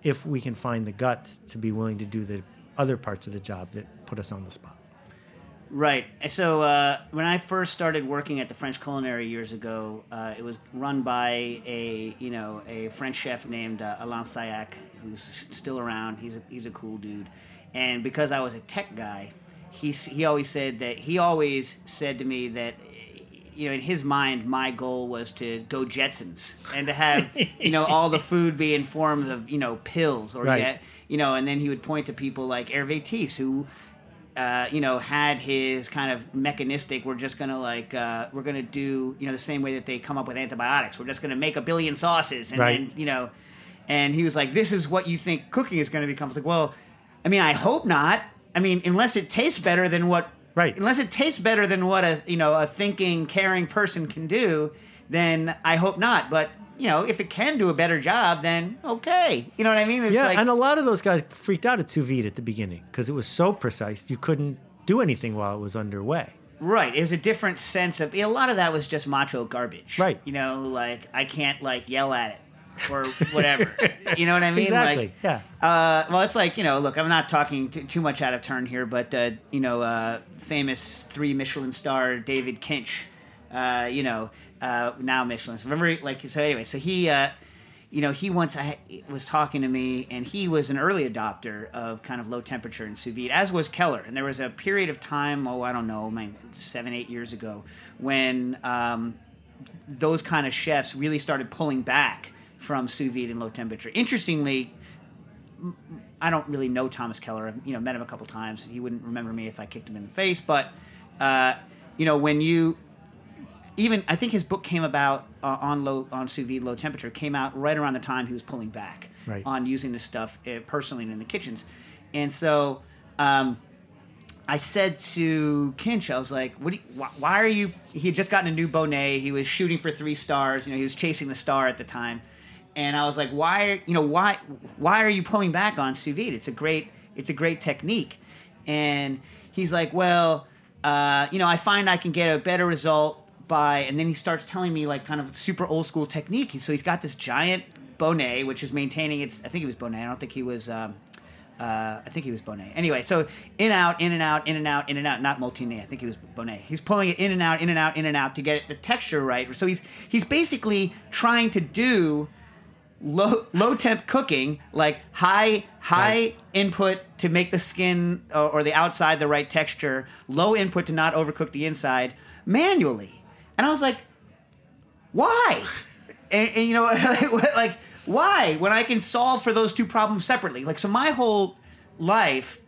H: if we can find the guts to be willing to do the other parts of the job that put us on the spot.
G: Right. So uh, when I first started working at the French Culinary years ago, uh, it was run by a you know a French chef named uh, Alain Sailhac, who's still around. He's a, he's a cool dude. And because I was a tech guy, he he always said that he always said to me that you know in his mind my goal was to go Jetsons and to have *laughs* you know all the food be in forms of you know pills or
H: Right.
G: get you know and then he would point to people like Hervé who uh, you know, had his kind of mechanistic. We're just gonna like uh, we're gonna do you know the same way that they come up with antibiotics. We're just gonna make a billion sauces, and
H: Right.
G: then you know, and he was like, "This is what you think cooking is gonna become." Like, "Well, I mean, I hope not. I mean, unless it tastes better than what
H: right,
G: unless it tastes better than what a you know a thinking, caring person can do, then I hope not. But you know, if it can do a better job, then okay. You know what I mean? It's
H: yeah,
G: like,
H: and a lot of those guys freaked out at sous vide at the beginning because it was so precise you couldn't do anything while it was underway.
G: Right. It was a different sense of a lot of that was just macho garbage.
H: Right.
G: You know, like I can't like yell at it or whatever. *laughs* you know what I mean?
H: Exactly.
G: Like,
H: yeah.
G: uh, well, it's like you know. Look, I'm not talking t- too much out of turn here, but uh, you know, uh, famous three Michelin star David Kinch. Uh, you know, uh, now Michelin. So remember, like so. Anyway, so he. Uh, you know, he once I, was talking to me, and he was an early adopter of kind of low temperature and sous vide, as was Keller. And there was a period of time, oh, I don't know, man, seven, eight years ago, when um, those kind of chefs really started pulling back from sous vide and low temperature. Interestingly, I don't really know Thomas Keller. I've you know met him a couple times. He wouldn't remember me if I kicked him in the face. But uh, you know when you even I think his book came about uh, on low on sous vide low temperature came out right around the time he was pulling back
H: Right.
G: on using this stuff uh, personally and in the kitchens, and so. Um, I said to Kinch, I was like, "What? Do you, why, why are you?" He had just gotten a new Bonnet. He was shooting for three stars. You know, he was chasing the star at the time, and I was like, "Why? You know, why? Why are you pulling back on sous vide? It's a great, it's a great technique." And he's like, "Well, uh, you know, I find I can get a better result by." And then he starts telling me like kind of super old school technique. So he's got this giant bonnet, which is maintaining its. I think he was bonnet. I don't think he was. Um, uh, I think he was Bonnet. Anyway, so in out, in and out, in and out, in and out. Not Molteni. I think he was Bonnet. He's pulling it in and out, in and out, in and out to get the texture right. So he's he's basically trying to do low low temp cooking, like high high input to make the skin or, or the outside the right texture, low input to not overcook the inside manually. And I was like, why? *laughs* And, and, you know, *laughs* like why when I can solve for those two problems separately? Like so, my whole life,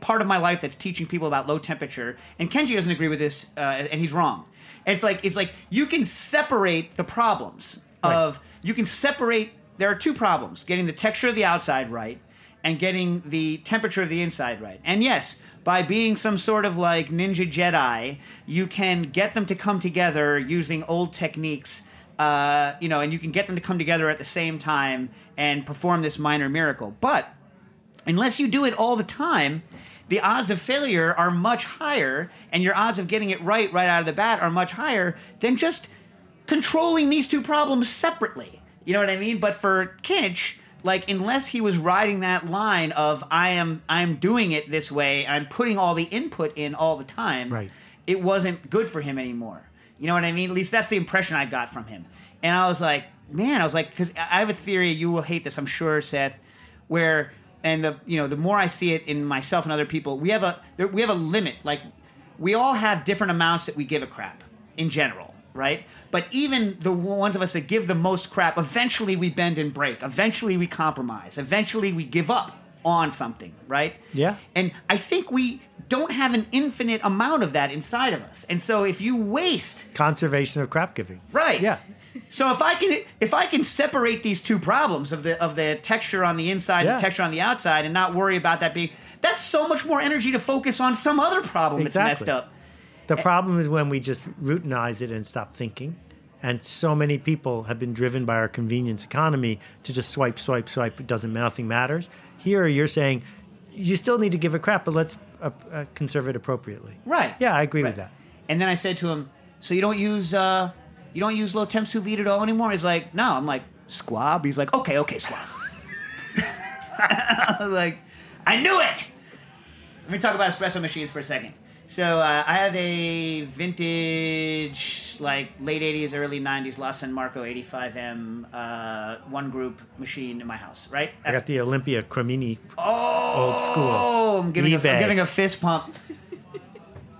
G: part of my life that's teaching people about low temperature, and Kenji doesn't agree with this, uh, and he's wrong. And it's like it's like you can separate the problems of you can separate there are two problems: getting the texture of the outside right, and getting the temperature of the inside right. And yes, by being some sort of like ninja Jedi, you can get them to come together using old techniques. Uh, you know, and you can get them to come together at the same time and perform this minor miracle. But unless you do it all the time, the odds of failure are much higher, and your odds of getting it right right out of the bat are much higher than just controlling these two problems separately. You know what I mean? But for Kinch, like unless he was riding that line of I am I'm doing it this way, I'm putting all the input in all the time,
H: Right.
G: it wasn't good for him anymore. You know what I mean? At least that's the impression I got from him. And I was like, man, I was like, because I have a theory. You will hate this, I'm sure, Seth. Where and the you know the more I see it in myself and other people, we have a there, we have a limit. Like we all have different amounts that we give a crap in general, right? But even the ones of us that give the most crap, eventually we bend and break. Eventually we compromise. Eventually we give up on something, right?
H: Yeah.
G: And I think we don't have an infinite amount of that inside of us. And so if you waste
H: Conservation of crap giving.
G: Right.
H: Yeah.
G: So if I can if I can separate these two problems of the of the texture on the inside
H: Yeah.
G: and the texture on the outside and not worry about that being that's so much more energy to focus on some other problem that's messed
H: Exactly.
G: up.
H: The problem is when we just routinize it and stop thinking. And so many people have been driven by our convenience economy to just swipe, swipe, swipe. It doesn't matter. nothing matters. Here, you're saying you still need to give a crap, but let's uh, uh, conserve it appropriately.
G: Right.
H: Yeah, I agree with that.
G: And then I said to him, "So you don't use uh you don't use low temp sous vide at all anymore?" He's like, "No." I'm like, "Squab." He's like, "Okay, okay, squab." *laughs* I was like, "I knew it." Let me talk about espresso machines for a second. So uh, I have a vintage, like late '80s, early '90s La San Marco 85M uh, one group machine in my house. Right?
H: I got the Olympia Cremina
G: Oh,
H: old school.
G: Oh, I'm giving, a, I'm giving a fist pump.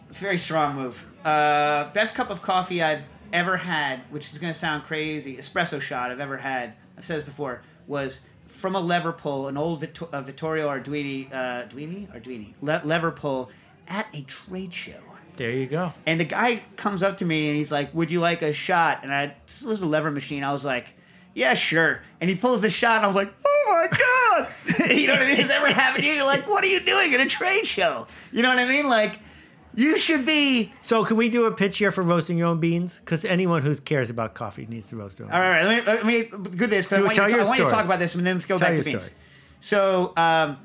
G: it's a very strong move. Uh, best cup of coffee I've ever had, which is going to sound crazy, espresso shot I've ever had, I've said this before, was from a lever pull, an old uh, Vittorio Arduini, uh, Arduini? Arduini, Le- lever pull at a trade show.
H: There you go.
G: And the guy comes up to me and he's like, "Would you like a shot?" And I this was a lever machine. I was like, "Yeah, sure." And he pulls the shot, and I was like, "Oh my god!" *laughs* you know what I mean? Has ever happened to you? You're like, "What are you doing at a trade show?" You know what I mean? Like, you should be.
H: So, can we do a pitch here for roasting your own beans? Because anyone who cares about coffee needs to roast their own.
G: All right, let me let me do this because I, want you, to, I want you to talk about this, and then let's go
H: Tell
G: back to beans.
H: story.
G: So, um,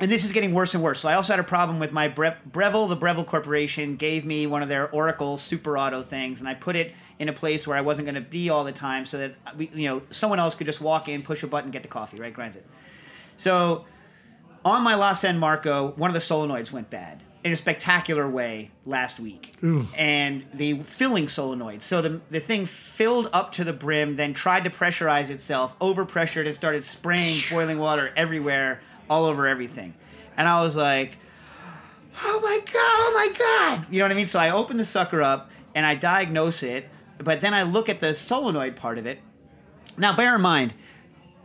G: and this is getting worse and worse. So, I also had a problem with my Bre- Breville. The Breville Corporation gave me one of their Oracle Super Auto things, and I put it in a place where I wasn't going to be all the time, so that we, you know someone else could just walk in, push a button, get the coffee, right? Grinds it. So, on my La San Marco, one of the solenoids went bad in a spectacular way last week. And the filling solenoid. So the, the thing filled up to the brim, then tried to pressurize itself, overpressured, and started spraying boiling water everywhere, all over everything. And I was like, oh my God, oh my God. You know what I mean? So I open the sucker up and I diagnose it, but then I look at the solenoid part of it. Now, bear in mind,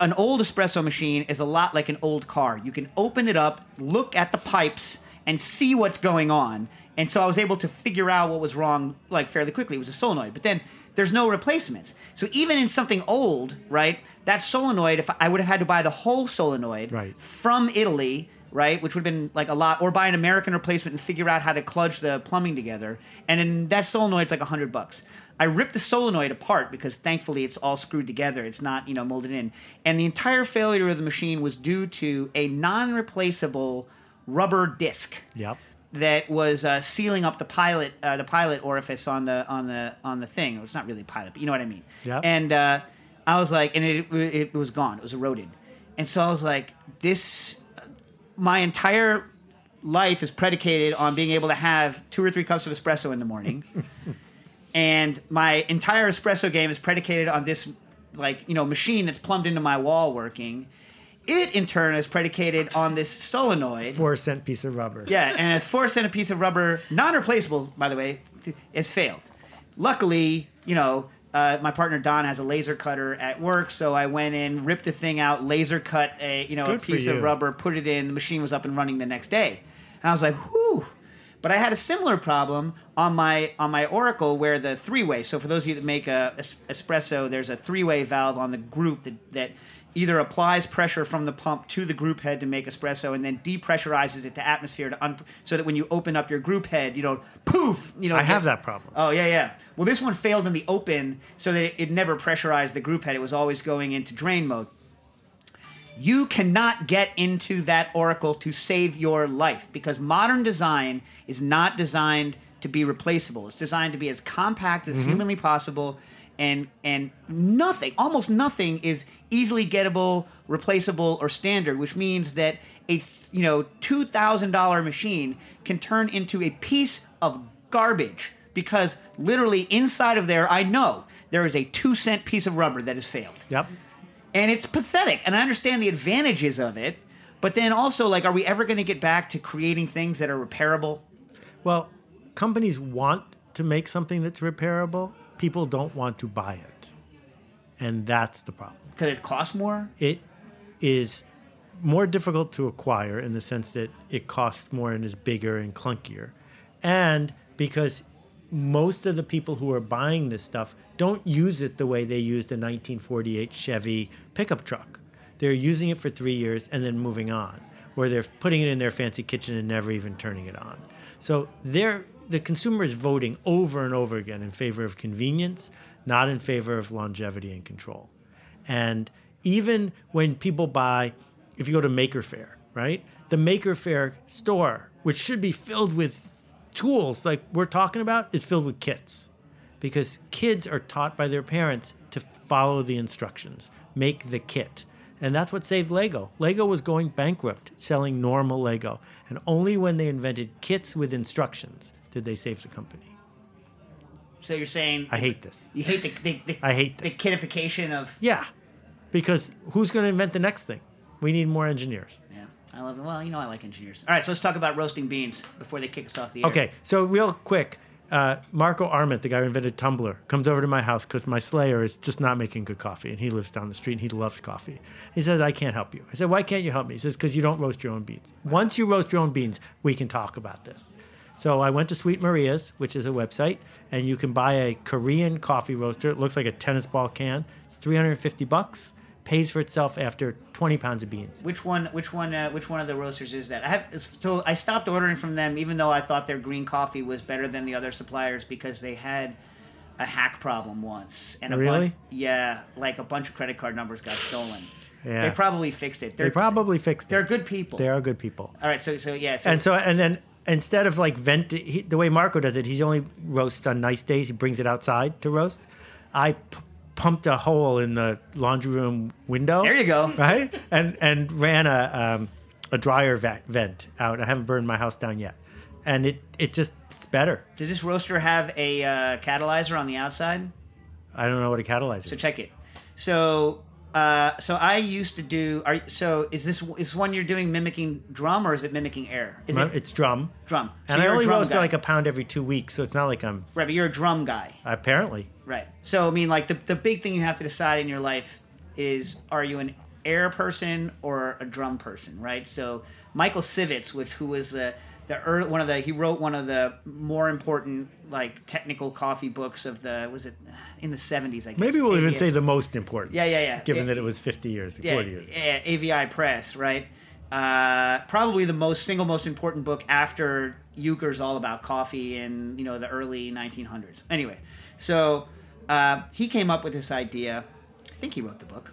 G: an old espresso machine is a lot like an old car. You can open it up, look at the pipes, and see what's going on. And so I was able to figure out what was wrong like fairly quickly. It was a solenoid. But then there's no replacements. So even in something old, right, that solenoid, if I would have had to buy the whole solenoid
H: Right.
G: from Italy, right, which would have been like a lot, or buy an American replacement and figure out how to kludge the plumbing together. And then that solenoid's like a hundred bucks. I ripped the solenoid apart because thankfully it's all screwed together. It's not, you know, molded in. And the entire failure of the machine was due to a non-replaceable rubber disc
H: Yep.
G: That was uh, sealing up the pilot uh, the pilot orifice on the on the on the thing. It's not really pilot, but you know what I mean.
H: Yep.
G: And uh, I was like, and it it was gone. It was eroded. And so I was like, this. My entire life is predicated on being able to have two or three cups of espresso in the morning. *laughs* and my entire espresso game is predicated on this like you know machine that's plumbed into my wall working it in turn is predicated on this solenoid
H: Four cent piece of rubber.
G: yeah, and a four cent piece of rubber, non-replaceable, by the way, has failed. Luckily, you know, uh, my partner Don has a laser cutter at work, so I went in, ripped the thing out, laser cut a you know
H: Good
G: a piece of rubber, put it in. The machine was up and running the next day, and I was like, whew. But I had a similar problem on my on my Oracle where the three way. So for those of you that make a, es- espresso, there's a three way valve on the group that that either applies pressure from the pump to the group head to make espresso and then depressurizes it to atmosphere to un- so that when you open up your group head, you don't poof. You know,
H: I have that problem.
G: Oh yeah, yeah. Well, this one failed in the open, so that it, it never pressurized the group head. It was always going into drain mode. You cannot get into that oracle to save your life because modern design is not designed to be replaceable. It's designed to be as compact as
H: Mhm.
G: humanly possible, and and nothing, almost nothing, is easily gettable, replaceable, or standard. Which means that a you know two thousand dollar machine can turn into a piece of garbage because literally inside of there, I know there is a two cent piece of rubber that has failed.
H: Yep.
G: And it's pathetic. And I understand the advantages of it, but then also, like, are we ever going to get back to creating things that are repairable?
H: Well, companies want to make something that's repairable. People don't want to buy it. And that's the problem.
G: Because it costs more?
H: It is more difficult to acquire in the sense that it costs more and is bigger and clunkier. And because most of the people who are buying this stuff don't use it the way they used a 1948 Chevy pickup truck. They're using it for three years and then moving on, where they're putting it in their fancy kitchen and never even turning it on. So they're, the consumer is voting over and over again in favor of convenience, not in favor of longevity and control. And even when people buy, if you go to Maker Faire, right? The Maker Faire store, which should be filled with tools like we're talking about, is filled with kits. Because kids are taught by their parents to follow the instructions, make the kit. And that's what saved Lego. Lego was going bankrupt selling normal Lego. And only when they invented kits with instructions did they save the company.
G: So you're saying
H: I hate this.
G: you hate the, the, the
H: I hate
G: the kitification of
H: Yeah. Because who's going to invent the next thing? We need more engineers.
G: yeah. I love it. Well, you know I like engineers. All right, so let's talk about roasting beans before they kick us off the air.
H: Okay, so real quick, uh, Marco Arment, the guy who invented Tumblr, comes over to my house because my Slayer is just not making good coffee, and he lives down the street and he loves coffee. He says, "I can't help you." I said, "Why can't you help me?" He says, "Because you don't roast your own beans. Once you roast your own beans, we can talk about this." So I went to Sweet Maria's, which is a website, and you can buy a Korean coffee roaster. It looks like a tennis ball can. It's 350 bucks. Pays for itself after 20 pounds of beans.
G: Which one? Which one? Uh, which one of the roasters is that? I have so I stopped ordering from them, even though I thought their green coffee was better than the other suppliers because they had a hack problem once. And a
H: Really?
G: Yeah, like a bunch of credit card numbers got stolen.
H: Yeah.
G: They probably fixed it.
H: They
G: They're
H: probably fixed it.
G: they're good people.
H: They are good people.
G: All right, so so yeah, so,
H: and so and then instead of like vent he, the way Marco does it, he's only roasts on nice days. He brings it outside to roast. I p- pumped a hole in the laundry room window.
G: There you go.
H: Right, and and ran a um, a dryer va- vent out. I haven't burned my house down yet, and it it just it's better.
G: does this roaster have a uh, catalyzer on the outside?
H: I don't know what a catalyzer. Is.
G: So
H: is.
G: check it. So uh, so I used to do. Are so is this is one you're doing mimicking drum or is it mimicking air? Is it
H: It's drum,
G: drum? So
H: and I only roast like a pound every two weeks, so it's not like I'm
G: right, but you're a drum guy.
H: apparently.
G: Right. So I mean, like the the big thing you have to decide in your life is are you an air person or a drum person, right? So Michael Sivetz, which who was the the early, one of the he wrote one of the more important like technical coffee books of the was it in the 70s I guess.
H: Maybe we'll even say the most important.
G: Yeah, yeah, yeah.
H: Given
G: Yeah.
H: that it was 50 years,
G: yeah,
H: 40 years.
G: yeah, AVI Press, right? Uh, probably the most single most important book after Ukers' All About Coffee in you know the early 1900s. Anyway, so uh, he came up with this idea. I think he wrote the book.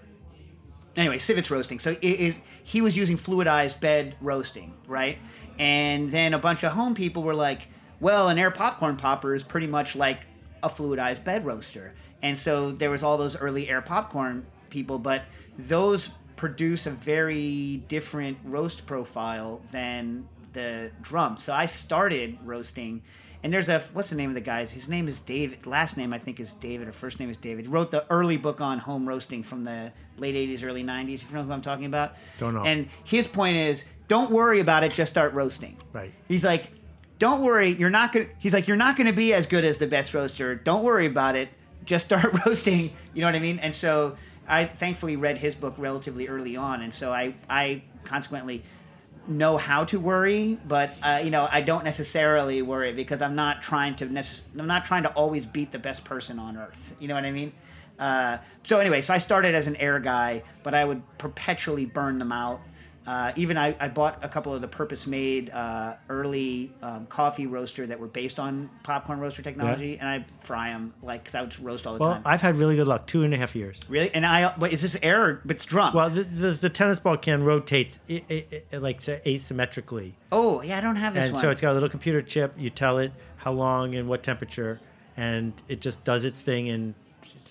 G: Anyway, Sivetz roasting. So it is he was using fluidized bed roasting, right? And then a bunch of home people were like, "Well, an air popcorn popper is pretty much like a fluidized bed roaster." And so there was all those early air popcorn people, but those produce a very different roast profile than the drum. So I started roasting and there's a what's the name of the guys? His name is David. Last name I think is David, or first name is David. He wrote the early book on home roasting from the late '80s, early '90s. If you know who I'm talking about.
H: Don't know.
G: And his point is, don't worry about it. Just start roasting.
H: Right.
G: He's like, don't worry. You're not gonna. He's like, you're not gonna be as good as the best roaster. Don't worry about it. Just start *laughs* roasting. You know what I mean? And so I thankfully read his book relatively early on, and so I I consequently know how to worry, but uh, you know I don't necessarily worry because I'm not trying to necess- I'm not trying to always beat the best person on earth. You know what I mean? Uh, so anyway, so I started as an air guy, but I would perpetually burn them out. Uh, even I, I bought a couple of the purpose-made uh, early um, coffee roaster that were based on popcorn roaster technology, and I fry them like because I would roast all the
H: Well,
G: time.
H: I've had really good luck. Two and a half years.
G: Really? And I, but is this air? Or, but it's drum.
H: Well, the, the, the tennis ball can rotate i i i like asymmetrically.
G: oh yeah, I don't have this
H: and
G: one.
H: so it's got a little computer chip. You tell it how long and what temperature, and it just does its thing. And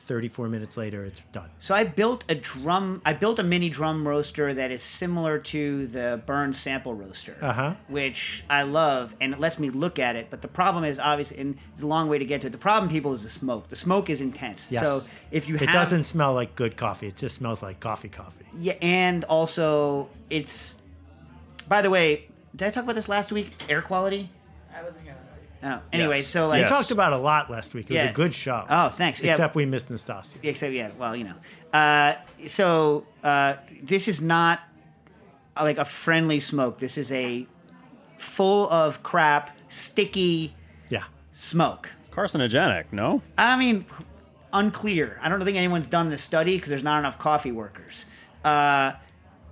H: 34 minutes later, it's done.
G: So I built a drum. I built a mini drum roaster that is similar to the Burn sample roaster,
H: Uh-huh.
G: which I love, and it lets me look at it. But the problem is obviously, and it's a long way to get to it. The problem, people, is the smoke. The smoke is intense.
H: Yes.
G: So if you
H: it
G: have,
H: doesn't smell like good coffee. It just smells like coffee coffee.
G: yeah, and also it's. By the way, did I talk about this last week? Air quality.
J: I wasn't here last week.
G: Oh, anyway,
H: Yes.
G: so like
H: we talked about a lot last week. It was a good show.
G: Oh, thanks. Yeah.
H: Except we missed Nastassia.
G: Except, yeah, well, you know. Uh, so uh, this is not uh, like a friendly smoke. This is a full of crap, sticky
H: Yeah.
G: smoke.
B: Carcinogenic, no?
G: I mean, unclear. I don't think anyone's done this study because there's not enough coffee workers. Uh,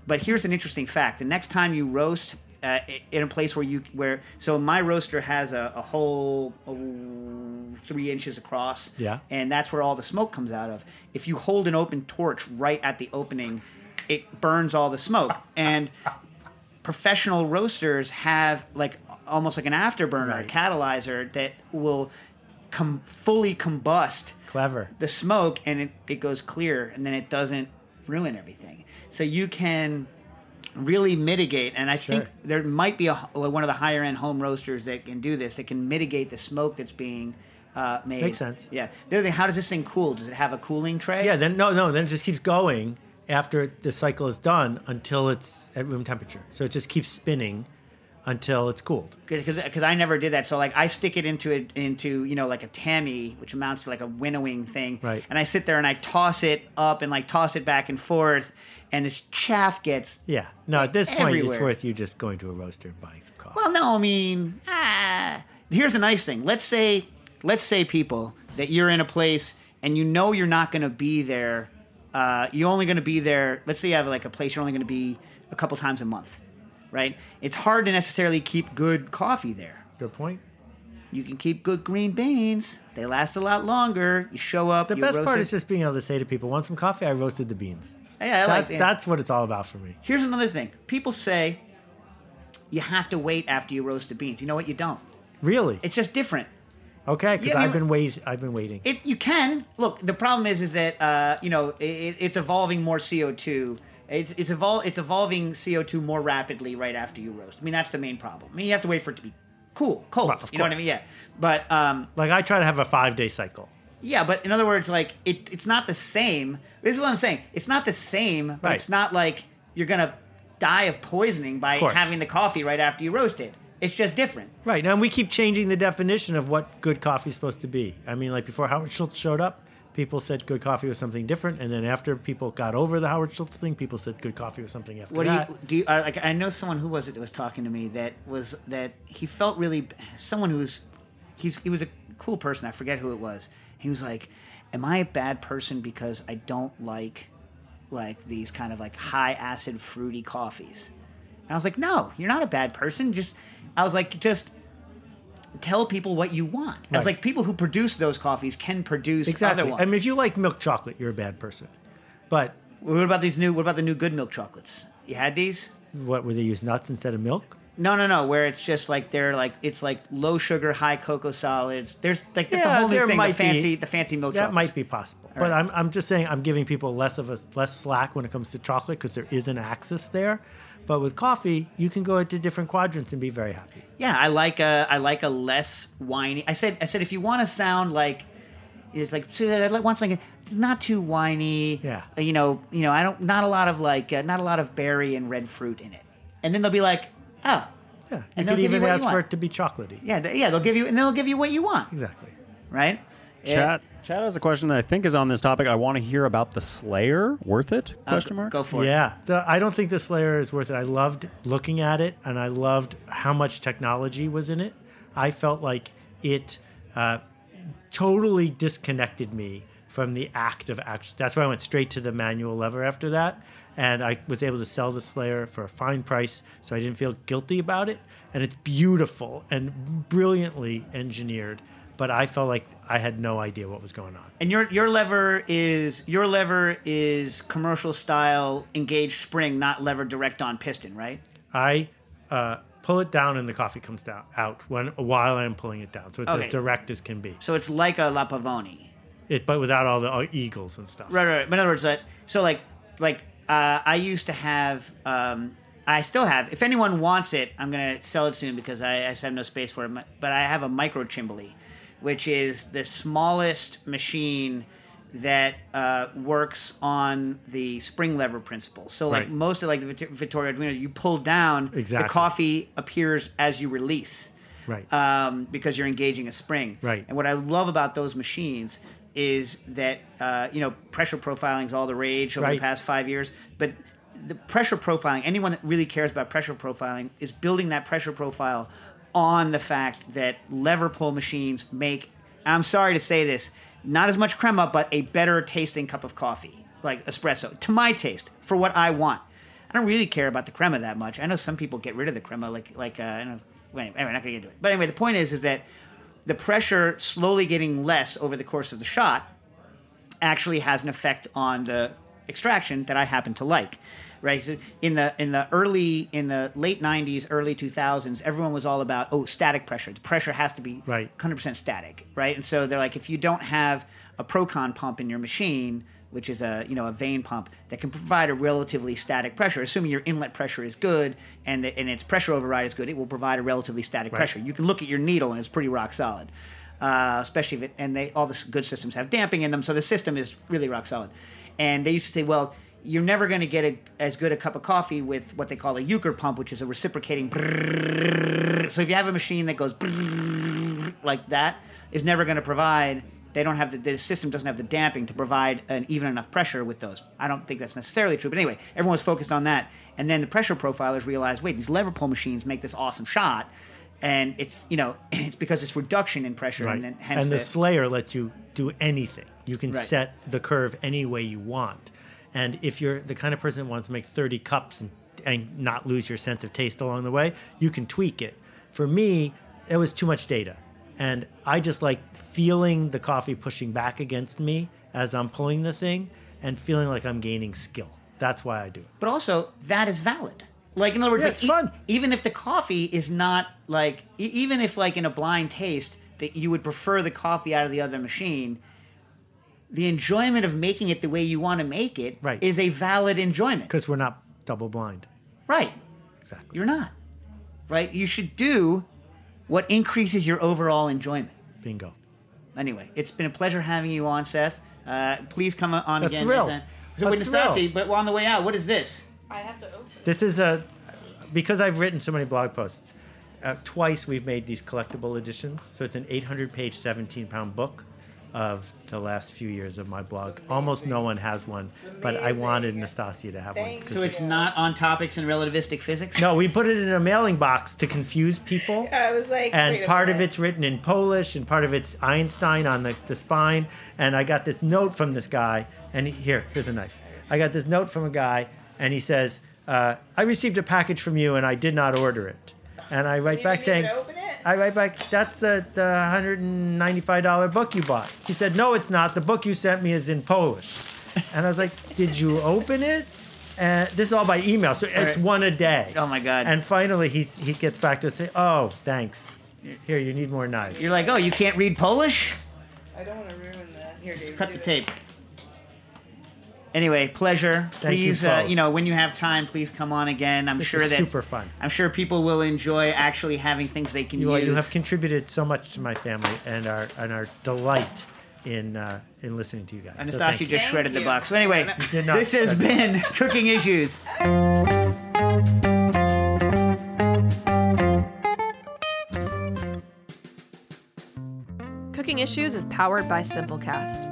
G: but here's an interesting fact: the next time you roast uh, in a place where you where so my roaster has a, a hole oh, three inches across,
H: Yeah.
G: and that's where all the smoke comes out of. If you hold an open torch right at the opening, it burns all the smoke. And professional roasters have like almost like an afterburner, a catalyzer that will com- fully combust
H: Clever.
G: the smoke and it, it goes clear and then it doesn't ruin everything. So you can really mitigate and I think there might be a, one of the higher end home roasters that can do this that can mitigate the smoke that's being uh, made.
H: Makes sense.
G: Yeah. The other thing, how does this thing cool? Does it have a cooling tray?
H: Yeah. Then no, no. Then it just keeps going after the cycle is done until it's at room temperature. So it just keeps spinning until it's cooled.
G: because I never did that. So like I stick it into a, into you know like a tamis, which amounts to like a winnowing thing,
H: Right.
G: And I sit there and I toss it up and like toss it back and forth, and this chaff gets.
H: Yeah. No, at this point, it's worth you just going to a roaster and buying some coffee.
G: Well, no, I mean, ah. Here's a nice thing. Let's say let's say people that you're in a place and you know you're not going to be there. Uh, you're only going to be there. Let's say you have like a place you're only going to be a couple times a month, right? It's hard to necessarily keep good coffee there.
H: Good point.
G: You can keep good green beans. They last a lot longer. You show up.
H: The best part
G: it.
H: is just being able to say to people, "Want some coffee? I roasted the beans."
G: Yeah, I like
H: that's,
G: that.
H: that's what it's all about for me.
G: Here's another thing. People say you have to wait after you roast the beans. You know what? You don't.
H: Really?
G: It's just different.
H: Okay, because
G: Yeah, I mean,
H: I've been wait. I've been waiting.
G: It you can look. The problem is is that uh, you know it, it's evolving more CO two. It's it's evol- it's evolving CO two more rapidly right after you roast. I mean that's the main problem. I mean you have to wait for it to be cool, cold.
H: Well, of
G: you know what I mean? Yeah. But um,
H: like I try to have a five day cycle.
G: yeah, but in other words, like it, it's not the same. This is what I'm saying. It's not the same, but
H: Right.
G: it's not like you're gonna die of poisoning by
H: course.
G: having the coffee right after you roast it. It's just different.
H: Right now, and we keep changing the definition of what good coffee is supposed to be. I mean, like before Howard Schultz showed up, people said good coffee was something different, and then after people got over the Howard Schultz thing, people said good coffee was something after
G: What do you do? You, uh, like I know someone who was it that was talking to me that was that he felt really someone who's he's he was a cool person. I forget who it was. He was like, "Am I a bad person because I don't like like these kind of like high acid fruity coffees?" And I was like, "No, you're not a bad person. Just I was like, just." Tell people what you want. I was like, people who produce those coffees can produce
H: exactly.
G: other ones.
H: I mean, if you like milk chocolate, you're a bad person. But
G: what about these new? What about the new good milk chocolates? You had these?
H: what would they use nuts instead of milk?
G: No, no, no. Where it's just like they're like it's like low sugar, high cocoa solids. There's like that's a
H: Yeah,
G: whole new thing. The fancy,
H: be-
G: the fancy milk.
H: That
G: chocolates.
H: might be possible.
G: All
H: But
G: right.
H: I'm, I'm just saying I'm giving people less of a less slack when it comes to chocolate because there is an axis there. But with coffee, you can go into different quadrants and be very happy.
G: Yeah, I like a I like a less winey. I said I said if you want to sound like it's like I like want it's not too winey.
H: Yeah.
G: Uh, You know, you know, I don't not a lot of like uh, not a lot of berry and red fruit in it. And then they'll be like, oh,
H: Yeah, you
G: they'll
H: could
G: give you
H: even
G: what you
H: ask for it to be chocolatey.
G: yeah, th- yeah. They'll give you and they'll give you what you want.
H: Exactly.
G: right?
M: Chat. Chat has a question that I think is on this topic. I want to hear about the Slayer. Worth it? Question mark.
G: Go for it.
H: Yeah, the, I don't think the Slayer is worth it. I loved looking at it, and I loved how much technology was in it. I felt like it uh, totally disconnected me from the act of action. That's why I went straight to the manual lever after that, and I was able to sell the Slayer for a fine price, so I didn't feel guilty about it. And it's beautiful and brilliantly engineered, but I felt like I had no idea what was going on.
G: And your your lever is your lever is commercial style engaged spring, not lever direct on piston, right?
H: I uh, pull it down and the coffee comes down out when while I'm pulling it down, so it's
G: Okay.
H: as direct as can be.
G: So it's like a La Pavoni.
H: It, but without all the uh, eagles and stuff.
G: Right, right. But in other words, that so like like uh, I used to have. Um, I still have. If anyone wants it, I'm gonna sell it soon because I, I have no space for it. But I have a Microcimbali, which is the smallest machine that uh, works on the spring lever principle. So like
H: Right.
G: most of like the Vit- Victoria Arduino, you pull down,
H: Exactly.
G: the coffee appears as you release
H: Right.
G: um, because you're engaging a spring.
H: Right.
G: And what I love about those machines is that uh, you know pressure profiling is all the rage over
H: Right.
G: the past five years, but the pressure profiling, anyone that really cares about pressure profiling, is building that pressure profile on the fact that lever pull machines make. I'm sorry to say this, not as much crema, but a better tasting cup of coffee, like espresso, to my taste, for what I want. I don't really care about the crema that much. I know some people get rid of the crema, like like uh, I don't know. Anyway, I'm not gonna get into it. But anyway, the point is, is that the pressure slowly getting less over the course of the shot actually has an effect on the extraction that I happen to like. Right. So in the in the early in the late '90s, early 2000s, everyone was all about oh static pressure. The pressure has to be
H: Right.
G: 100% static. Right. And so they're like, if you don't have a Procon pump in your machine, which is a you know a vane pump that can provide a relatively static pressure, assuming your inlet pressure is good and the, and its pressure override is good, it will provide a relatively static
H: Right.
G: pressure. You can look at your needle and it's pretty rock solid. Uh, especially if it and they all the good systems have damping in them, so the system is really rock solid. And they used to say, well, you're never going to get a, as good a cup of coffee with what they call a Ulka pump, which is a reciprocating. So if you have a machine that goes like that, is never going to provide. They don't have the, the system doesn't have the damping to provide an even enough pressure with those. I don't think that's necessarily true, but anyway, everyone was focused on that. And then the pressure profilers realized, wait, these lever pull machines make this awesome shot, and it's you know it's because it's reduction in pressure,
H: Right.
G: and then hence
H: and the,
G: the,
H: Slayer lets you do anything. You can
G: Right.
H: set the curve any way you want. And if you're the kind of person that wants to make 30 cups and, and not lose your sense of taste along the way, you can tweak it. For me, it was too much data. And I just like feeling the coffee pushing back against me as I'm pulling the thing and feeling like I'm gaining skill. That's why I do it.
G: but also that is valid. Like in other words,
H: Yeah,
G: like,
H: it's fun.
G: even if the coffee is not like, e- even if like in a blind taste that you would prefer the coffee out of the other machine, the enjoyment of making it the way you want to make it is
H: Right.
G: a valid enjoyment.
H: Because we're not double blind.
G: Right.
H: Exactly.
G: You're not. Right. You should do what increases your overall enjoyment.
H: Bingo.
G: Anyway, it's been a pleasure having you on, Seth. Uh, please come on
H: A
G: again.
H: thrill.
G: anytime. So
H: A
G: wait,
H: thrill.
G: Nastasi, but on the way out, what is this?
J: I have to open.
H: This is a because I've written so many blog posts. Uh, twice we've made these collectible editions, so it's an 800-page, 17-pound book of the last few years of my blog. Almost no one has one, but I wanted Nastassia to have one.
G: So it's not on topics in relativistic physics.
H: no, we put it in a mailing box to confuse people. *laughs*
J: I was like,
H: and
J: wait a
H: part of it's written in Polish, and part of it's Einstein on the, the spine. And I got this note from this guy, and he, here, here's a knife. I got this note from a guy, and he says, uh, "I received a package from you, and I did not order it." And I write back saying, "I write back, that's the the hundred and ninety five dollar book you bought." He said, "No, it's not. The book you sent me is in Polish." And I was like, "Did you open it?" And this is all by email, so it's
G: Right.
H: one a day.
G: Oh my god!
H: And finally, he he gets back to say, "Oh, thanks. Here, you need more knives."
G: You're like, oh, you can't read Polish?
J: I don't want to ruin that. Here,
G: Just
J: David,
G: cut the
J: that.
G: tape. Anyway, pleasure.
H: Thank you
G: please, uh, you know, when you have time, please come on again. I'm
H: This
G: sure
H: is
G: that
H: super fun.
G: I'm sure people will enjoy actually having things they can
H: You,
G: use.
H: you have contributed so much to my family and our and our delight in uh, in listening to you guys.
G: Anastasia
H: So
G: Nastassia
H: thank
G: just
H: you.
G: shredded the box. So anyway,
H: did not
G: this has
H: shred
G: been *laughs* Cooking Issues.
C: Cooking Issues is powered by Simplecast.